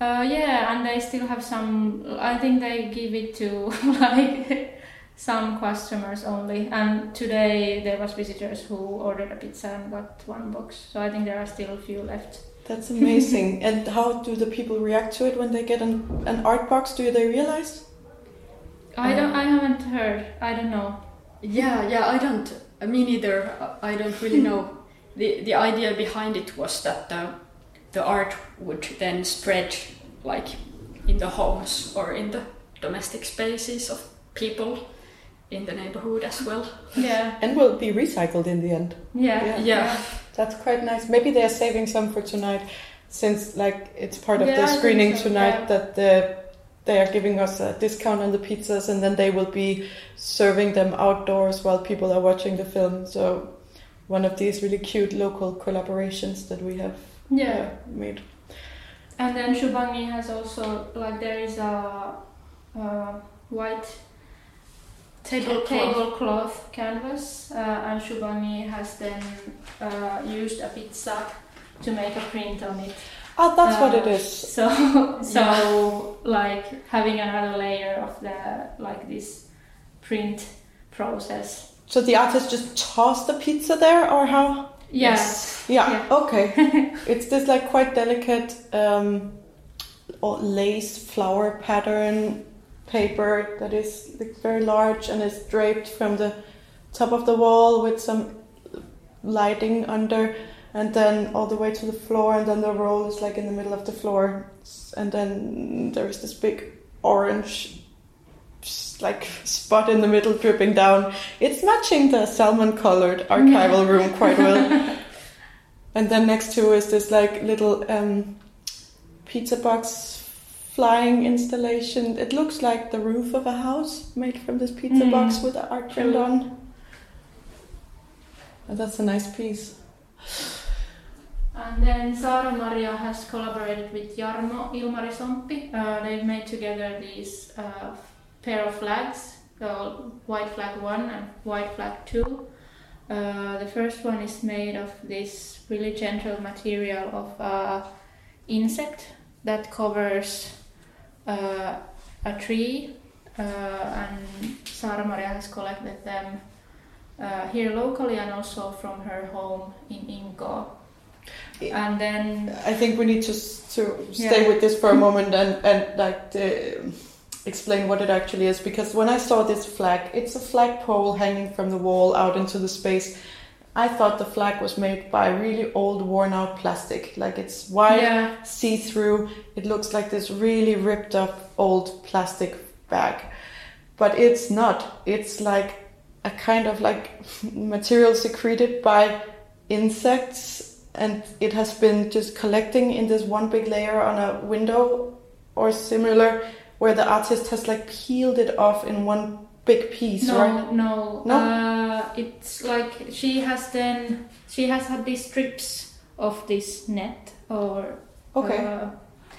Uh, yeah, and they still have some. I think they give it to like some customers only. And today there was visitors who ordered a pizza and got one box. So I think there are still a few left. That's amazing. and how do the people react to it when they get an, an art box? Do they realize? I don't. I haven't heard. I don't know. yeah, yeah. I don't. uh, Me neither. I don't really know. the The idea behind it was that the the art would then spread like in the homes or in the domestic spaces of people in the neighborhood as well. Yeah. And will be recycled in the end. Yeah. Yeah. Yeah. That's quite nice. Maybe they're saving some for tonight, since like it's part of Yeah, the screening so, tonight yeah. that the they are giving us a discount on the pizzas, and then they will be serving them outdoors while people are watching the film. So one of these really cute local collaborations that we have Yeah. uh, made. And then Shubhangi has also like there is a, uh white Tablecloth. tablecloth canvas, uh, and Shubhangi has then uh, used a pizza to make a print on it. Oh, that's what it is. Uh, is. So so like having another layer of the like this print process. So the artist just tossed the pizza there, or how? Yes. Yeah. Yeah. Okay. it's this like quite delicate um, lace flower pattern paper that is like, very large and is draped from the top of the wall with some lighting under, and then all the way to the floor, and then the roll is like in the middle of the floor, and then there is this big orange like spot in the middle dripping down. It's matching the salmon colored archival room quite well. and then next to is this like little um, pizza box flying installation. It looks like the roof of a house made from this pizza Mm. box with the art print on. And that's a nice piece. And then Sara Maria has collaborated with Jarmo Ilmari Sompi. Uh, they've made together these uh, pair of flags, uh, white flag one and white flag two. Uh, the first one is made of this really gentle material of uh, insect that covers uh, a tree, uh, and Sara Maria has collected them uh, here locally and also from her home in Inkoo. And then I think we need to to stay Yeah. with this for a moment and and like uh, explain what it actually is because when I saw this flag, it's a flagpole hanging from the wall out into the space. I thought the flag was made by really old, worn out plastic. Like it's white, yeah, see through. It looks like this really ripped up old plastic bag. But it's not. It's like a kind of like material secreted by insects and it has been just collecting in this one big layer on a window or similar where the artist has like peeled it off in one big piece, no, right? no, No? Uh, it's like she has then she has had these strips of this net or Okay. uh,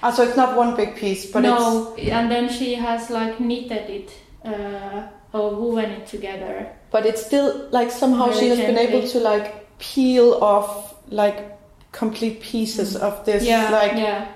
Ah, so it's not one big piece, but it's no, and then she has like knitted it uh, or woven it together. but it's still like somehow Very she has been able to like peel off like complete pieces of this Mm. yeah, like yeah.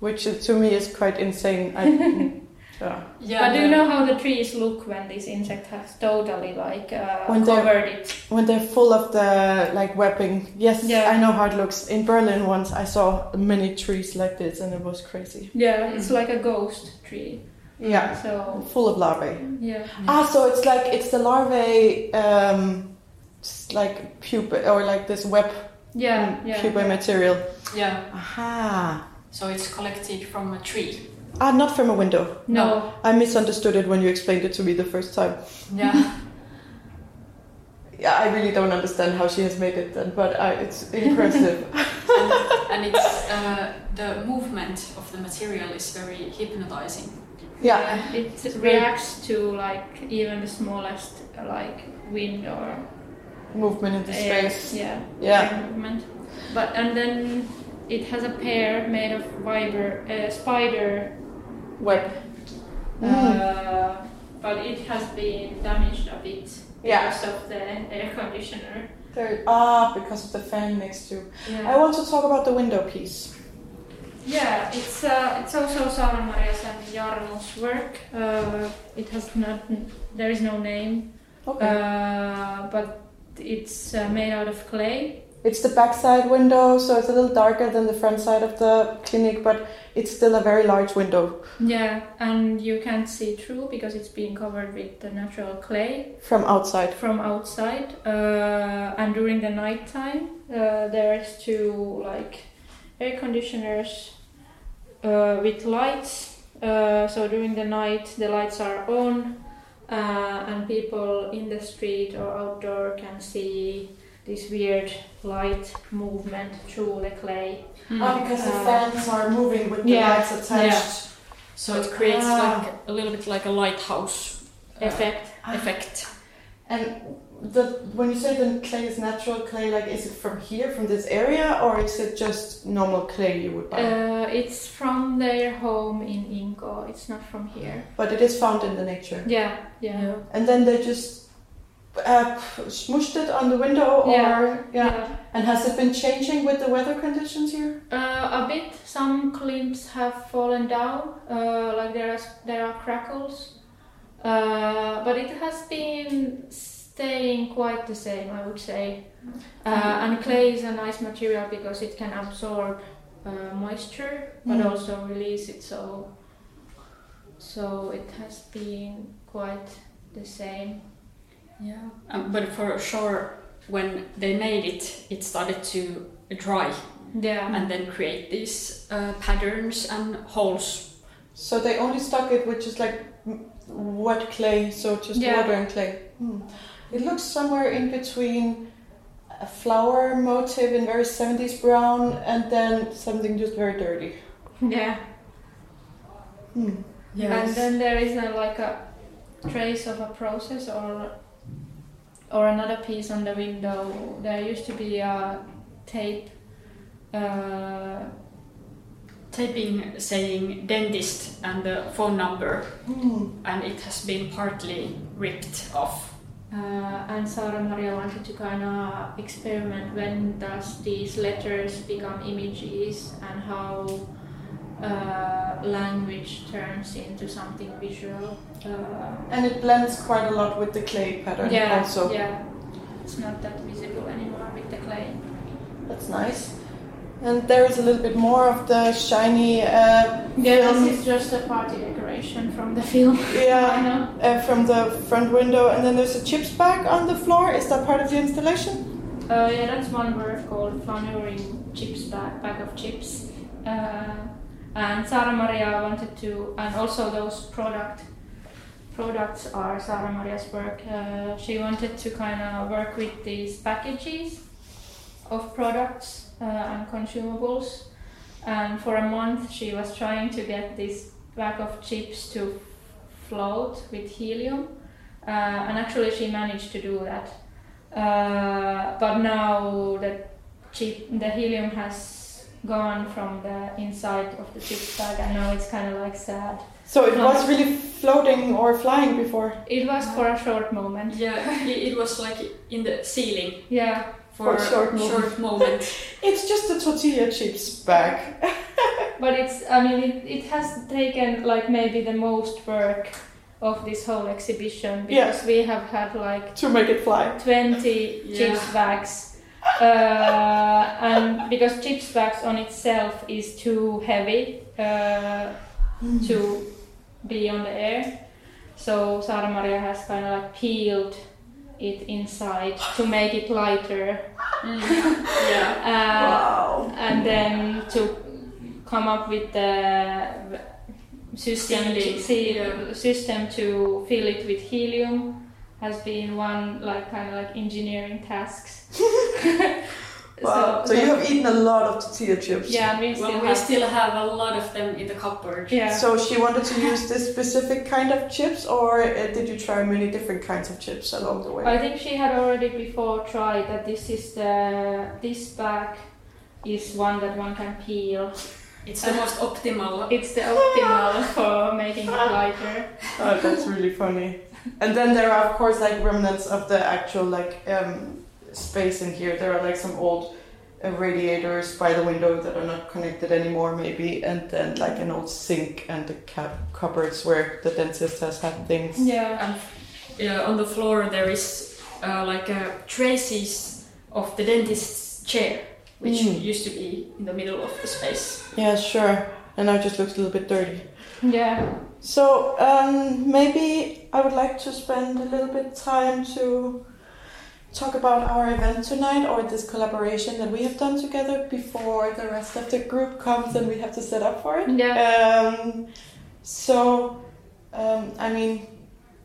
which to me is quite insane I, yeah. Yeah, but do you know how the trees look when this insect has totally like uh, When they're- covered it? when they're full of the like webbing yes Yeah. i know how it looks in berlin once i saw many trees like this and it was crazy Yeah, it's Mm. like a ghost tree. yeah So full of larvae yeah, ah so it's like it's the larvae um like pupa or like this web yeah, mm, yeah. pupa material Yeah, aha so it's collected from a tree. Ah not from a window. No, i misunderstood it when you explained it to me the first time. Yeah, yeah i really don't understand how she has made it then but I, it's impressive. And, and it's uh, the movement of the material is very hypnotizing. yeah. It reacts to like even the smallest uh, like wind or movement in the space. Yeah, Yeah. air movement. But and then it has a pair made of fiber, uh, spider web Mm. Uh, but it has been damaged a bit Yeah. because of the air conditioner. There, ah, because of the fan next to. Yeah. I want to talk about the window piece. Yeah, it's uh, it's also Sara Marias and Jarmo's work. Uh, it has not, there is no name, Okay. uh, but it's uh, made out of clay. It's the backside window, so it's a little darker than the front side of the clinic, but it's still a very large window Yeah, and you can't see through because it's being covered with the natural clay from outside. from outside. Uh, and during the nighttime, uh, there's two like air conditioners uh, with lights. Uh, so during the night, the lights are on, uh, and people in the street or outdoor can see this weird light movement through the clay. Ah, because the Uh, fans are moving with the yeah, lights attached. So it creates Ah. like a little bit like a lighthouse uh, Effect. effect. And the when you say the clay is natural clay, like is it from here, from this area, or is it just normal clay you would buy? Uh, it's from their home in Inkoo. It's not from here. but it is found in the nature. Yeah, yeah. And then they just uh, smushed it on the window, or Yeah, yeah. And has it been changing with the weather conditions here? Uh, a bit. Some clips have fallen down, uh, like there are there are crackles, uh, but it has been staying quite the same, I would say. Uh, and clay is a nice material because it can absorb uh, moisture, but Mm. also release it. So, so it has been quite the same. Yeah, um, but for sure, when they made it, it started to dry Yeah. and then create these uh, patterns and holes. So they only stuck it with just like wet clay, so just Yeah. water and clay. Hmm. It looks somewhere in between a flower motif in very 70s brown and then something just very dirty. Yeah. Hmm. And then there is a, like a trace of a process or or another piece on the window. There used to be a tape. Uh, taping saying dentist and the phone number, Hmm. and it has been partly ripped off. uh, and Sara Maria wanted to kind of experiment when does these letters become images and how uh, language turns into something visual. Uh, And it blends quite a lot with the clay pattern yeah, also. yeah. It's not that visible anymore with the clay. That's nice. And there is a little bit more of the shiny, uh, Yeah, film, this is just a party decoration from the film. I yeah, know. uh, from the front window. And then there's a chips bag on the floor. Is that part of the installation? Uh, yeah, that's one word called flaneuring chips bag, bag of chips. Uh, and Sara Maria wanted to, and also those product products are Sara Maria's work. Uh, she wanted to kind of work with these packages of products uh, and consumables. And for a month, she was trying to get this bag of chips to float with helium. Uh, and actually, she managed to do that. Uh, but now the chip, the helium has gone from the inside of the chip bag, and now it's kind of like sad. So it was really floating or flying before. It was for a short moment. Yeah, it, it was like in the ceiling Yeah, for, For a short moment. short moment. It's just a tortilla chips bag. but it's. I mean, it, it has taken like maybe the most work of this whole exhibition Yeah. because we have had like to make it fly. 20 Yeah. chips bags. Uh, and because chips bags on itself is too heavy uh, to be on the air, so Sara Maria has kind of like peeled it inside to make it lighter, Mm. yeah. uh, wow. and then to come up with the system Sealing, see- yeah. system to fill it with helium has been one like kind of like engineering tasks. Wow. So, you have eaten a lot of tortilla chips. yeah, we still Well, we have still have a lot of them in the cupboard. yeah. So she wanted to use this specific kind of chips, or uh, did you try many different kinds of chips along the way? I think she had already before tried that this is the this bag is one that one can peel. It's the most optimal. It's the optimal for making it lighter. Oh, that's really funny. And then there are, of course, like remnants of the actual like um, space in here. There are like some old uh, radiators by the window that are not connected anymore, maybe, and then like an old sink and the cap- cupboards where the dentist has had things. Yeah. And yeah, on the floor there is uh, like uh, traces of the dentist's chair, which Mm. used to be in the middle of the space. Yeah, sure. And now it just looks a little bit dirty. Yeah. So um, maybe I would like to spend a little bit time to talk about our event tonight or this collaboration that we have done together before the rest of the group comes and we have to set up for it. Yeah. Um, so, um, I mean,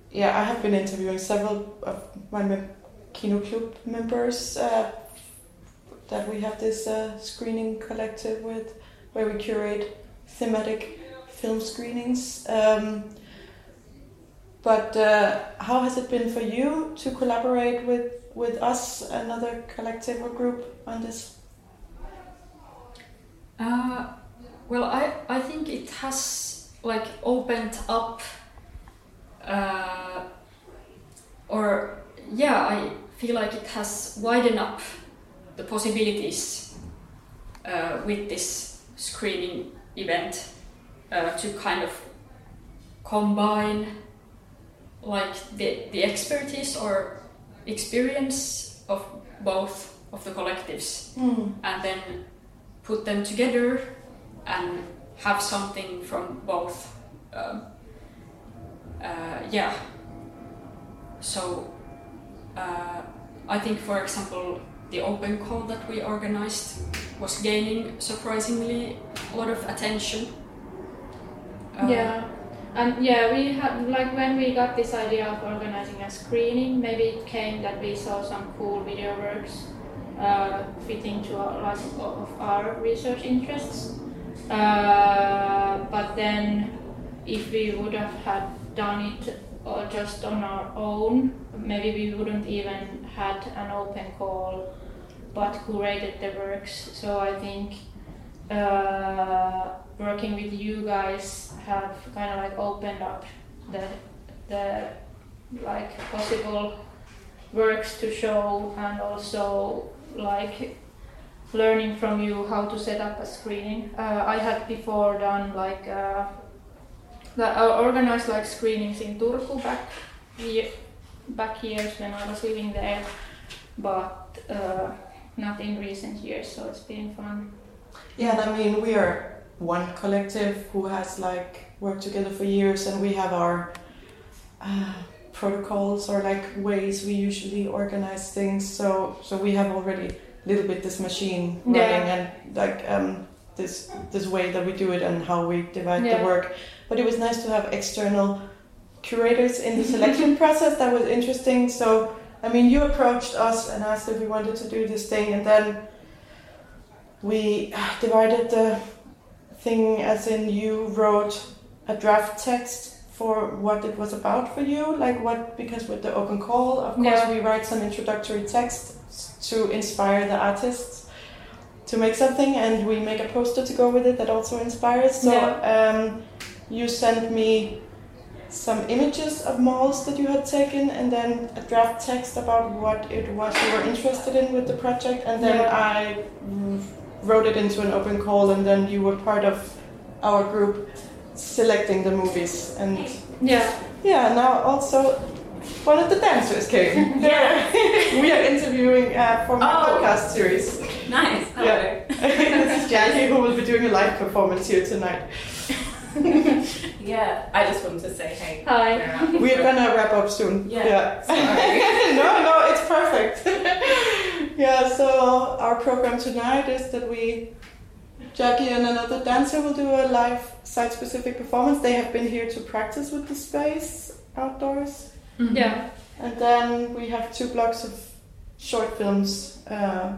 yeah, I have been interviewing several of my mem- Kino Club members uh, that we have this uh, screening collective with, where we curate thematic film screenings. Um, but uh, how has it been for you to collaborate with, with us, another collective or group, on this? Uh, well, I, I think it has like opened up, uh, or yeah, I feel like it has widened up the possibilities uh, with this screening event uh, to kind of combine like the, the expertise or experience of both of the collectives Mm. and then put them together and have something from both. Um, uh, yeah. So uh, I think, for example, the open call that we organized was gaining surprisingly a lot of attention. Uh, yeah. And yeah, we had like when we got this idea of organizing a screening, maybe it came that we saw some cool video works uh, fitting to a lot of our research interests. Uh, but then, if we would have had done it or just on our own, maybe we wouldn't even had an open call, but curated the works. So I think uh, working with you guys have kind of like opened up the the like possible works to show and also like learning from you how to set up a screening. Uh, I had before done like uh, the, uh, organized like screenings in Turku back ye- back years when I was living there, but uh, not in recent years. So it's been fun. Yeah, and I mean, we are one collective who has like worked together for years, and we have our uh, protocols or like ways we usually organize things. So, so we have already a little bit this machine running Yeah. and like um, this this way that we do it and how we divide Yeah. the work. But it was nice to have external curators in the selection process. That was interesting. So, I mean, you approached us and asked if we wanted to do this thing, and then we divided the thing as in you wrote a draft text for what it was about for you? Like what because with the open call of course we write some introductory text to inspire the artists to make something and we make a poster to go with it that also inspires. So um, you sent me some images of malls that you had taken and then a draft text about what it was you were interested in with the project and then Yeah. I wrote it into an open call and then you were part of our group selecting the movies and Yeah. yeah now also one of the dancers came Yeah. we are interviewing uh, for my Oh. podcast series Nice. Hello. Yeah. this is Jackie who will be doing a live performance here tonight Yeah, I just wanted to say hey. Hi. We're gonna wrap up soon Yeah. Sorry. no, no, it's perfect. yeah, so our program tonight is that we, Jackie and another dancer will do a live site specific performance. They have been here to practice with the space outdoors. Yeah. And then we have two blocks of short films uh,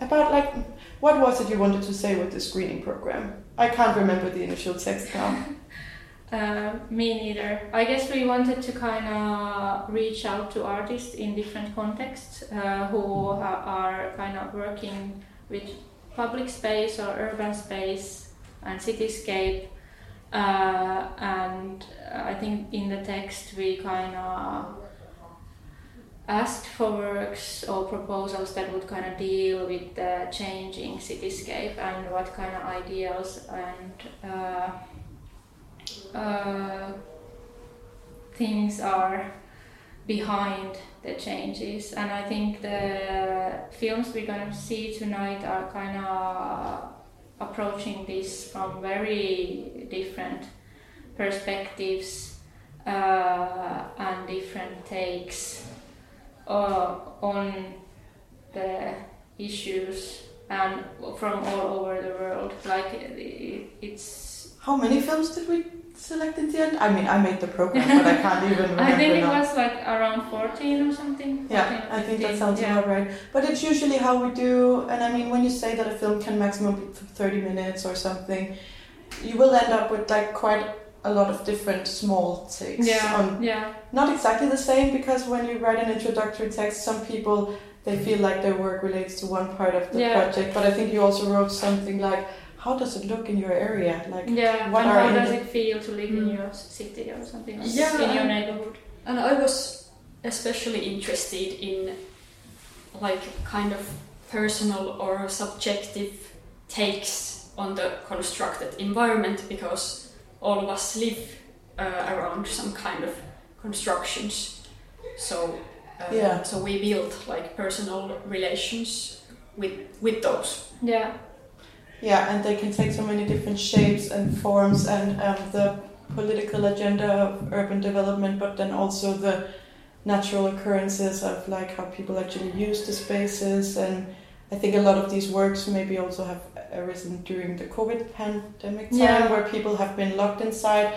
about like, what was it you wanted to say with the screening program? I can't remember the initial text now. Uh, me neither. I guess we wanted to kind of reach out to artists in different contexts uh, who are kind of working with public space or urban space and cityscape. Uh, and I think in the text we kind of asked for works or proposals that would kind of deal with the changing cityscape and what kind of ideals and uh, uh, things are behind the changes. And i think the films we're going to see tonight are kind of approaching this from very different perspectives uh, and different takes uh, on the issues and from all over the world like it's How many films did we select in the end? I mean, I made the program, but I can't even remember I think it now. was like around 14 or something. Yeah, I think that sounds yeah. about right. But it's usually how we do, and I mean, when you say that a film can maximum be 30 minutes or something, you will end up with like quite a lot of different small takes Yeah, on yeah, not exactly the same because when you write an introductory text, some people they feel like their work relates to one part of the Yeah. project. But I think you also wrote something like, "How does it look in your area?" Like, yeah. What and are how does the- it feel to live in Mm. your city or something like Yeah, in your neighborhood? And I was especially interested in like kind of personal or subjective takes on the constructed environment because all of us live uh, around some kind of constructions. So uh, Yeah. so we build like personal relations with with those. Yeah. Yeah, and they can take so many different shapes and forms, and um, the political agenda of urban development, but then also the natural occurrences of like how people actually use the spaces. And I think a lot of these works maybe also have arisen during the COVID pandemic time, Yeah. where people have been locked inside.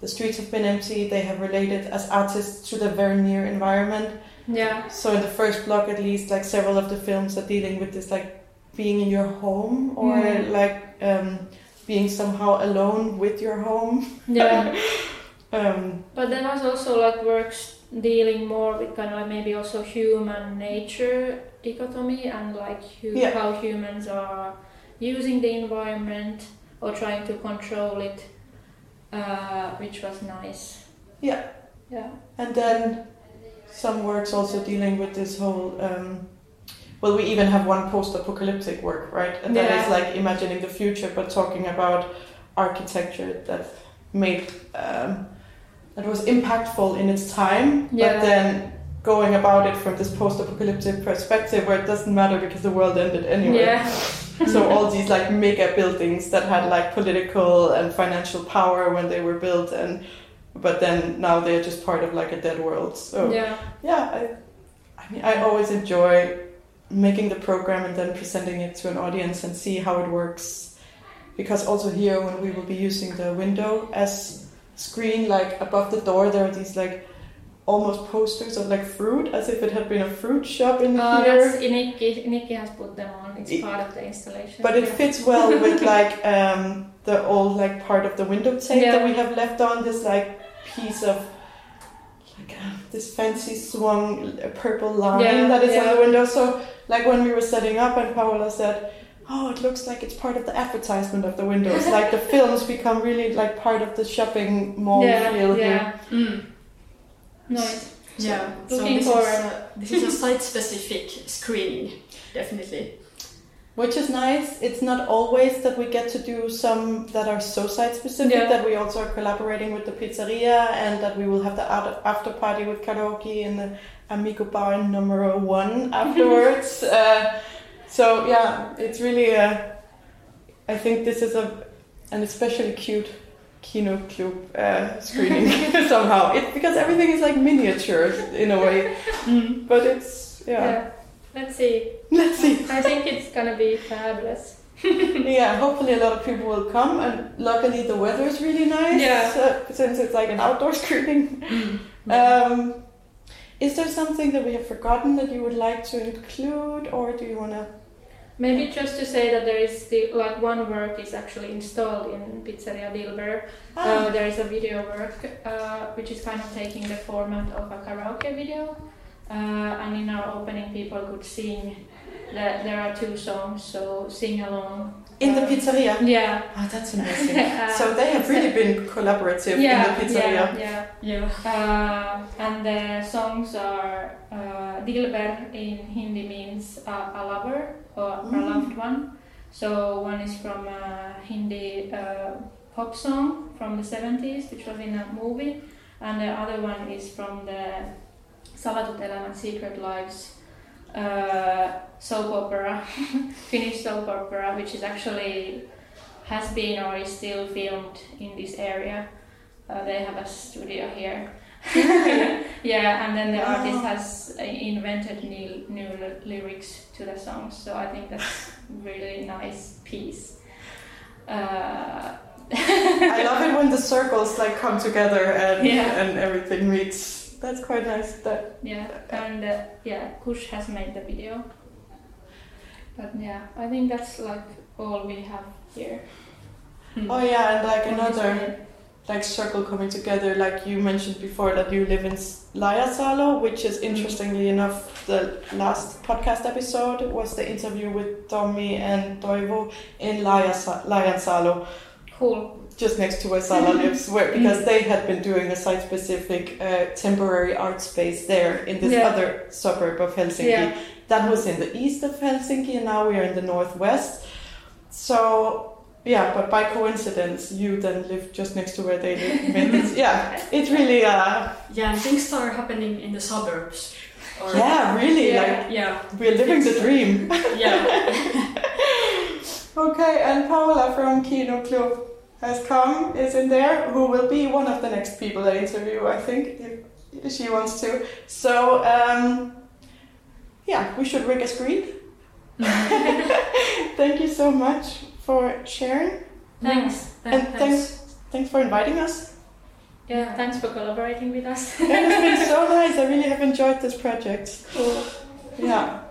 The streets have been empty. They have related as artists to the very near environment. Yeah. So in the first block, at least, like several of the films are dealing with this, like being in your home or Mm. like um, being somehow alone with your home. Yeah. Um, But then there's also like works dealing more with kind of like maybe also human nature dichotomy and like hu- Yeah. how humans are using the environment or trying to control it, uh, which was nice. Yeah. Yeah. and then some works also dealing with this whole. Um, well, we even have one post-apocalyptic work, right? And that is Yeah. like imagining the future, but talking about architecture that made um, that was impactful in its time, Yeah. but then going about it from this post-apocalyptic perspective, where it doesn't matter because the world ended anyway. Yeah. So all these like mega buildings that had like political and financial power when they were built, and but then now they're just part of like a dead world. So Yeah. yeah, I, I mean, I always enjoy making the program and then presenting it to an audience and see how it works. Because also here, when we will be using the window as screen, like above the door, there are these like almost posters of like fruit, as if it had been a fruit shop in Uh, here. that's has put them on. It's It- part of the installation. But it Yeah. fits well with like um, the old like part of the window tape that we have left on. This like piece of like uh, this fancy swung uh, purple line Yeah, that is on the window. So like when we were setting up, and Paola said. Oh, it looks like it's part of the advertisement of the windows. like the films become really like part of the shopping mall yeah. feel here. Mm. Nice. Yeah, so Looking this forward. is, a, this is a site-specific screening, definitely. Which is nice. It's not always that we get to do some that are so site specific Yeah. that we also are collaborating with the pizzeria and that we will have the after party with karaoke in the Amigo Bar number one afterwards. uh, so yeah, it's really. Uh, I think this is a an especially cute Kino Club uh, screening somehow. It because everything is like miniature in a way, but it's yeah. yeah. Let's see. Let's see. I think it's gonna be fabulous. yeah, hopefully a lot of people will come, and luckily the weather is really nice. Yeah. uh, since it's like an outdoor screening. Um, is there something that we have forgotten that you would like to include, or do you wanna? Maybe just to say that there is still like one work is actually installed in Pizzeria Dilber. Ah. Uh, there is a video work uh, which is kind of taking the format of a karaoke video. Uh, and in our opening, people could sing. The, there are two songs, so sing along. in the Uh, pizzeria. Yeah. Oh, that's amazing. Uh, so they have really been collaborative yeah, in the pizzeria. yeah, yeah. Yeah. Uh, and the songs are uh, Dilber in Hindi means uh, a lover or a Mm. loved one. So one is from a Hindi uh, pop song from the 70s, which was in a movie, and the other one is from the Elämät Secret Lives uh, soap opera, Finnish soap opera, which is actually has been or is still filmed in this area. Uh, they have a studio here. yeah, and then the Wow. artist has invented new, new ly- lyrics to the songs, so I think that's really nice piece. Uh, I love it when the circles like come together and Yeah. and everything meets. That's quite nice. That Yeah, and uh, yeah, Kush has made the video. But yeah, I think that's like all we have here. oh yeah, and like another. like circle coming together like you mentioned before that you live in Laajasalo which is interestingly enough the last podcast episode was the interview with Tommy and Toivo in Lajasa- Laajasalo Cool. Just next to where Salla lives, where because they had been doing a site-specific uh, temporary art space there in this Yeah. other suburb of Helsinki. Yeah. That was in the east of Helsinki, and now we are in the northwest. So yeah, but by coincidence, you then live just next to where they live. It's, yeah, it's really uh, Yeah, and things start happening in the suburbs. Or, yeah, really Yeah. like Yeah. we're living the dream. Yeah. Okay, and Paola from Kino Club has come, is in there, who will be one of the next people I interview, I think, if she wants to. So, um, yeah, we should rig a screen. Thank you so much for sharing. Thanks. And thanks, thanks for inviting us. Yeah, thanks for collaborating with us. It has been so nice. I really have enjoyed this project. Cool. Yeah.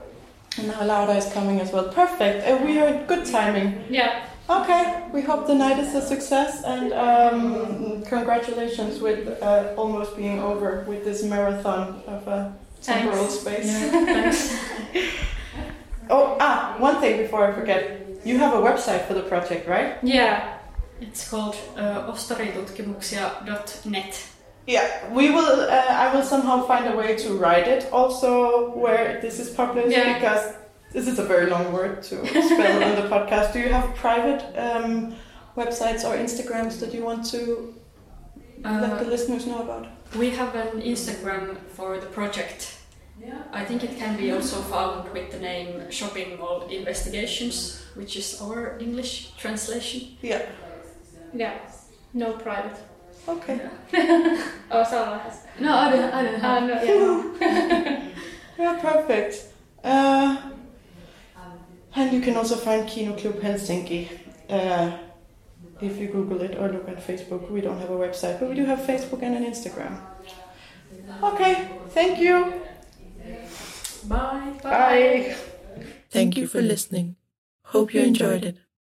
And now Laura is coming as well. Perfect. Uh, we are good timing. Yeah. Okay, we hope the night is a success and um, congratulations with uh, almost being over with this marathon of a temporal space. Oh, ah, one thing before I forget. You have a website for the project, right? Yeah. It's called uh, ostaritutkimuksia.net. Yeah, we will. Uh, I will somehow find a way to write it also where this is published Yeah. because this is a very long word to spell on the podcast. Do you have private um, websites or Instagrams that you want to let the Uh, listeners know about? we have an Instagram for the project. Yeah. I think it can be also found with the name Shopping Mall Investigations, which is our English translation. Yeah. Yeah. No private. Okay. Oh, Salla has. No, I don't, I don't Uh, no, yeah. Yeah, perfect. Uh, and you can also find Kino Club Helsinki uh, if you Google it or look at Facebook. We don't have a website, but we do have Facebook and an Instagram. Okay, thank you. Bye. Bye. Thank you for listening. Hope you enjoyed it.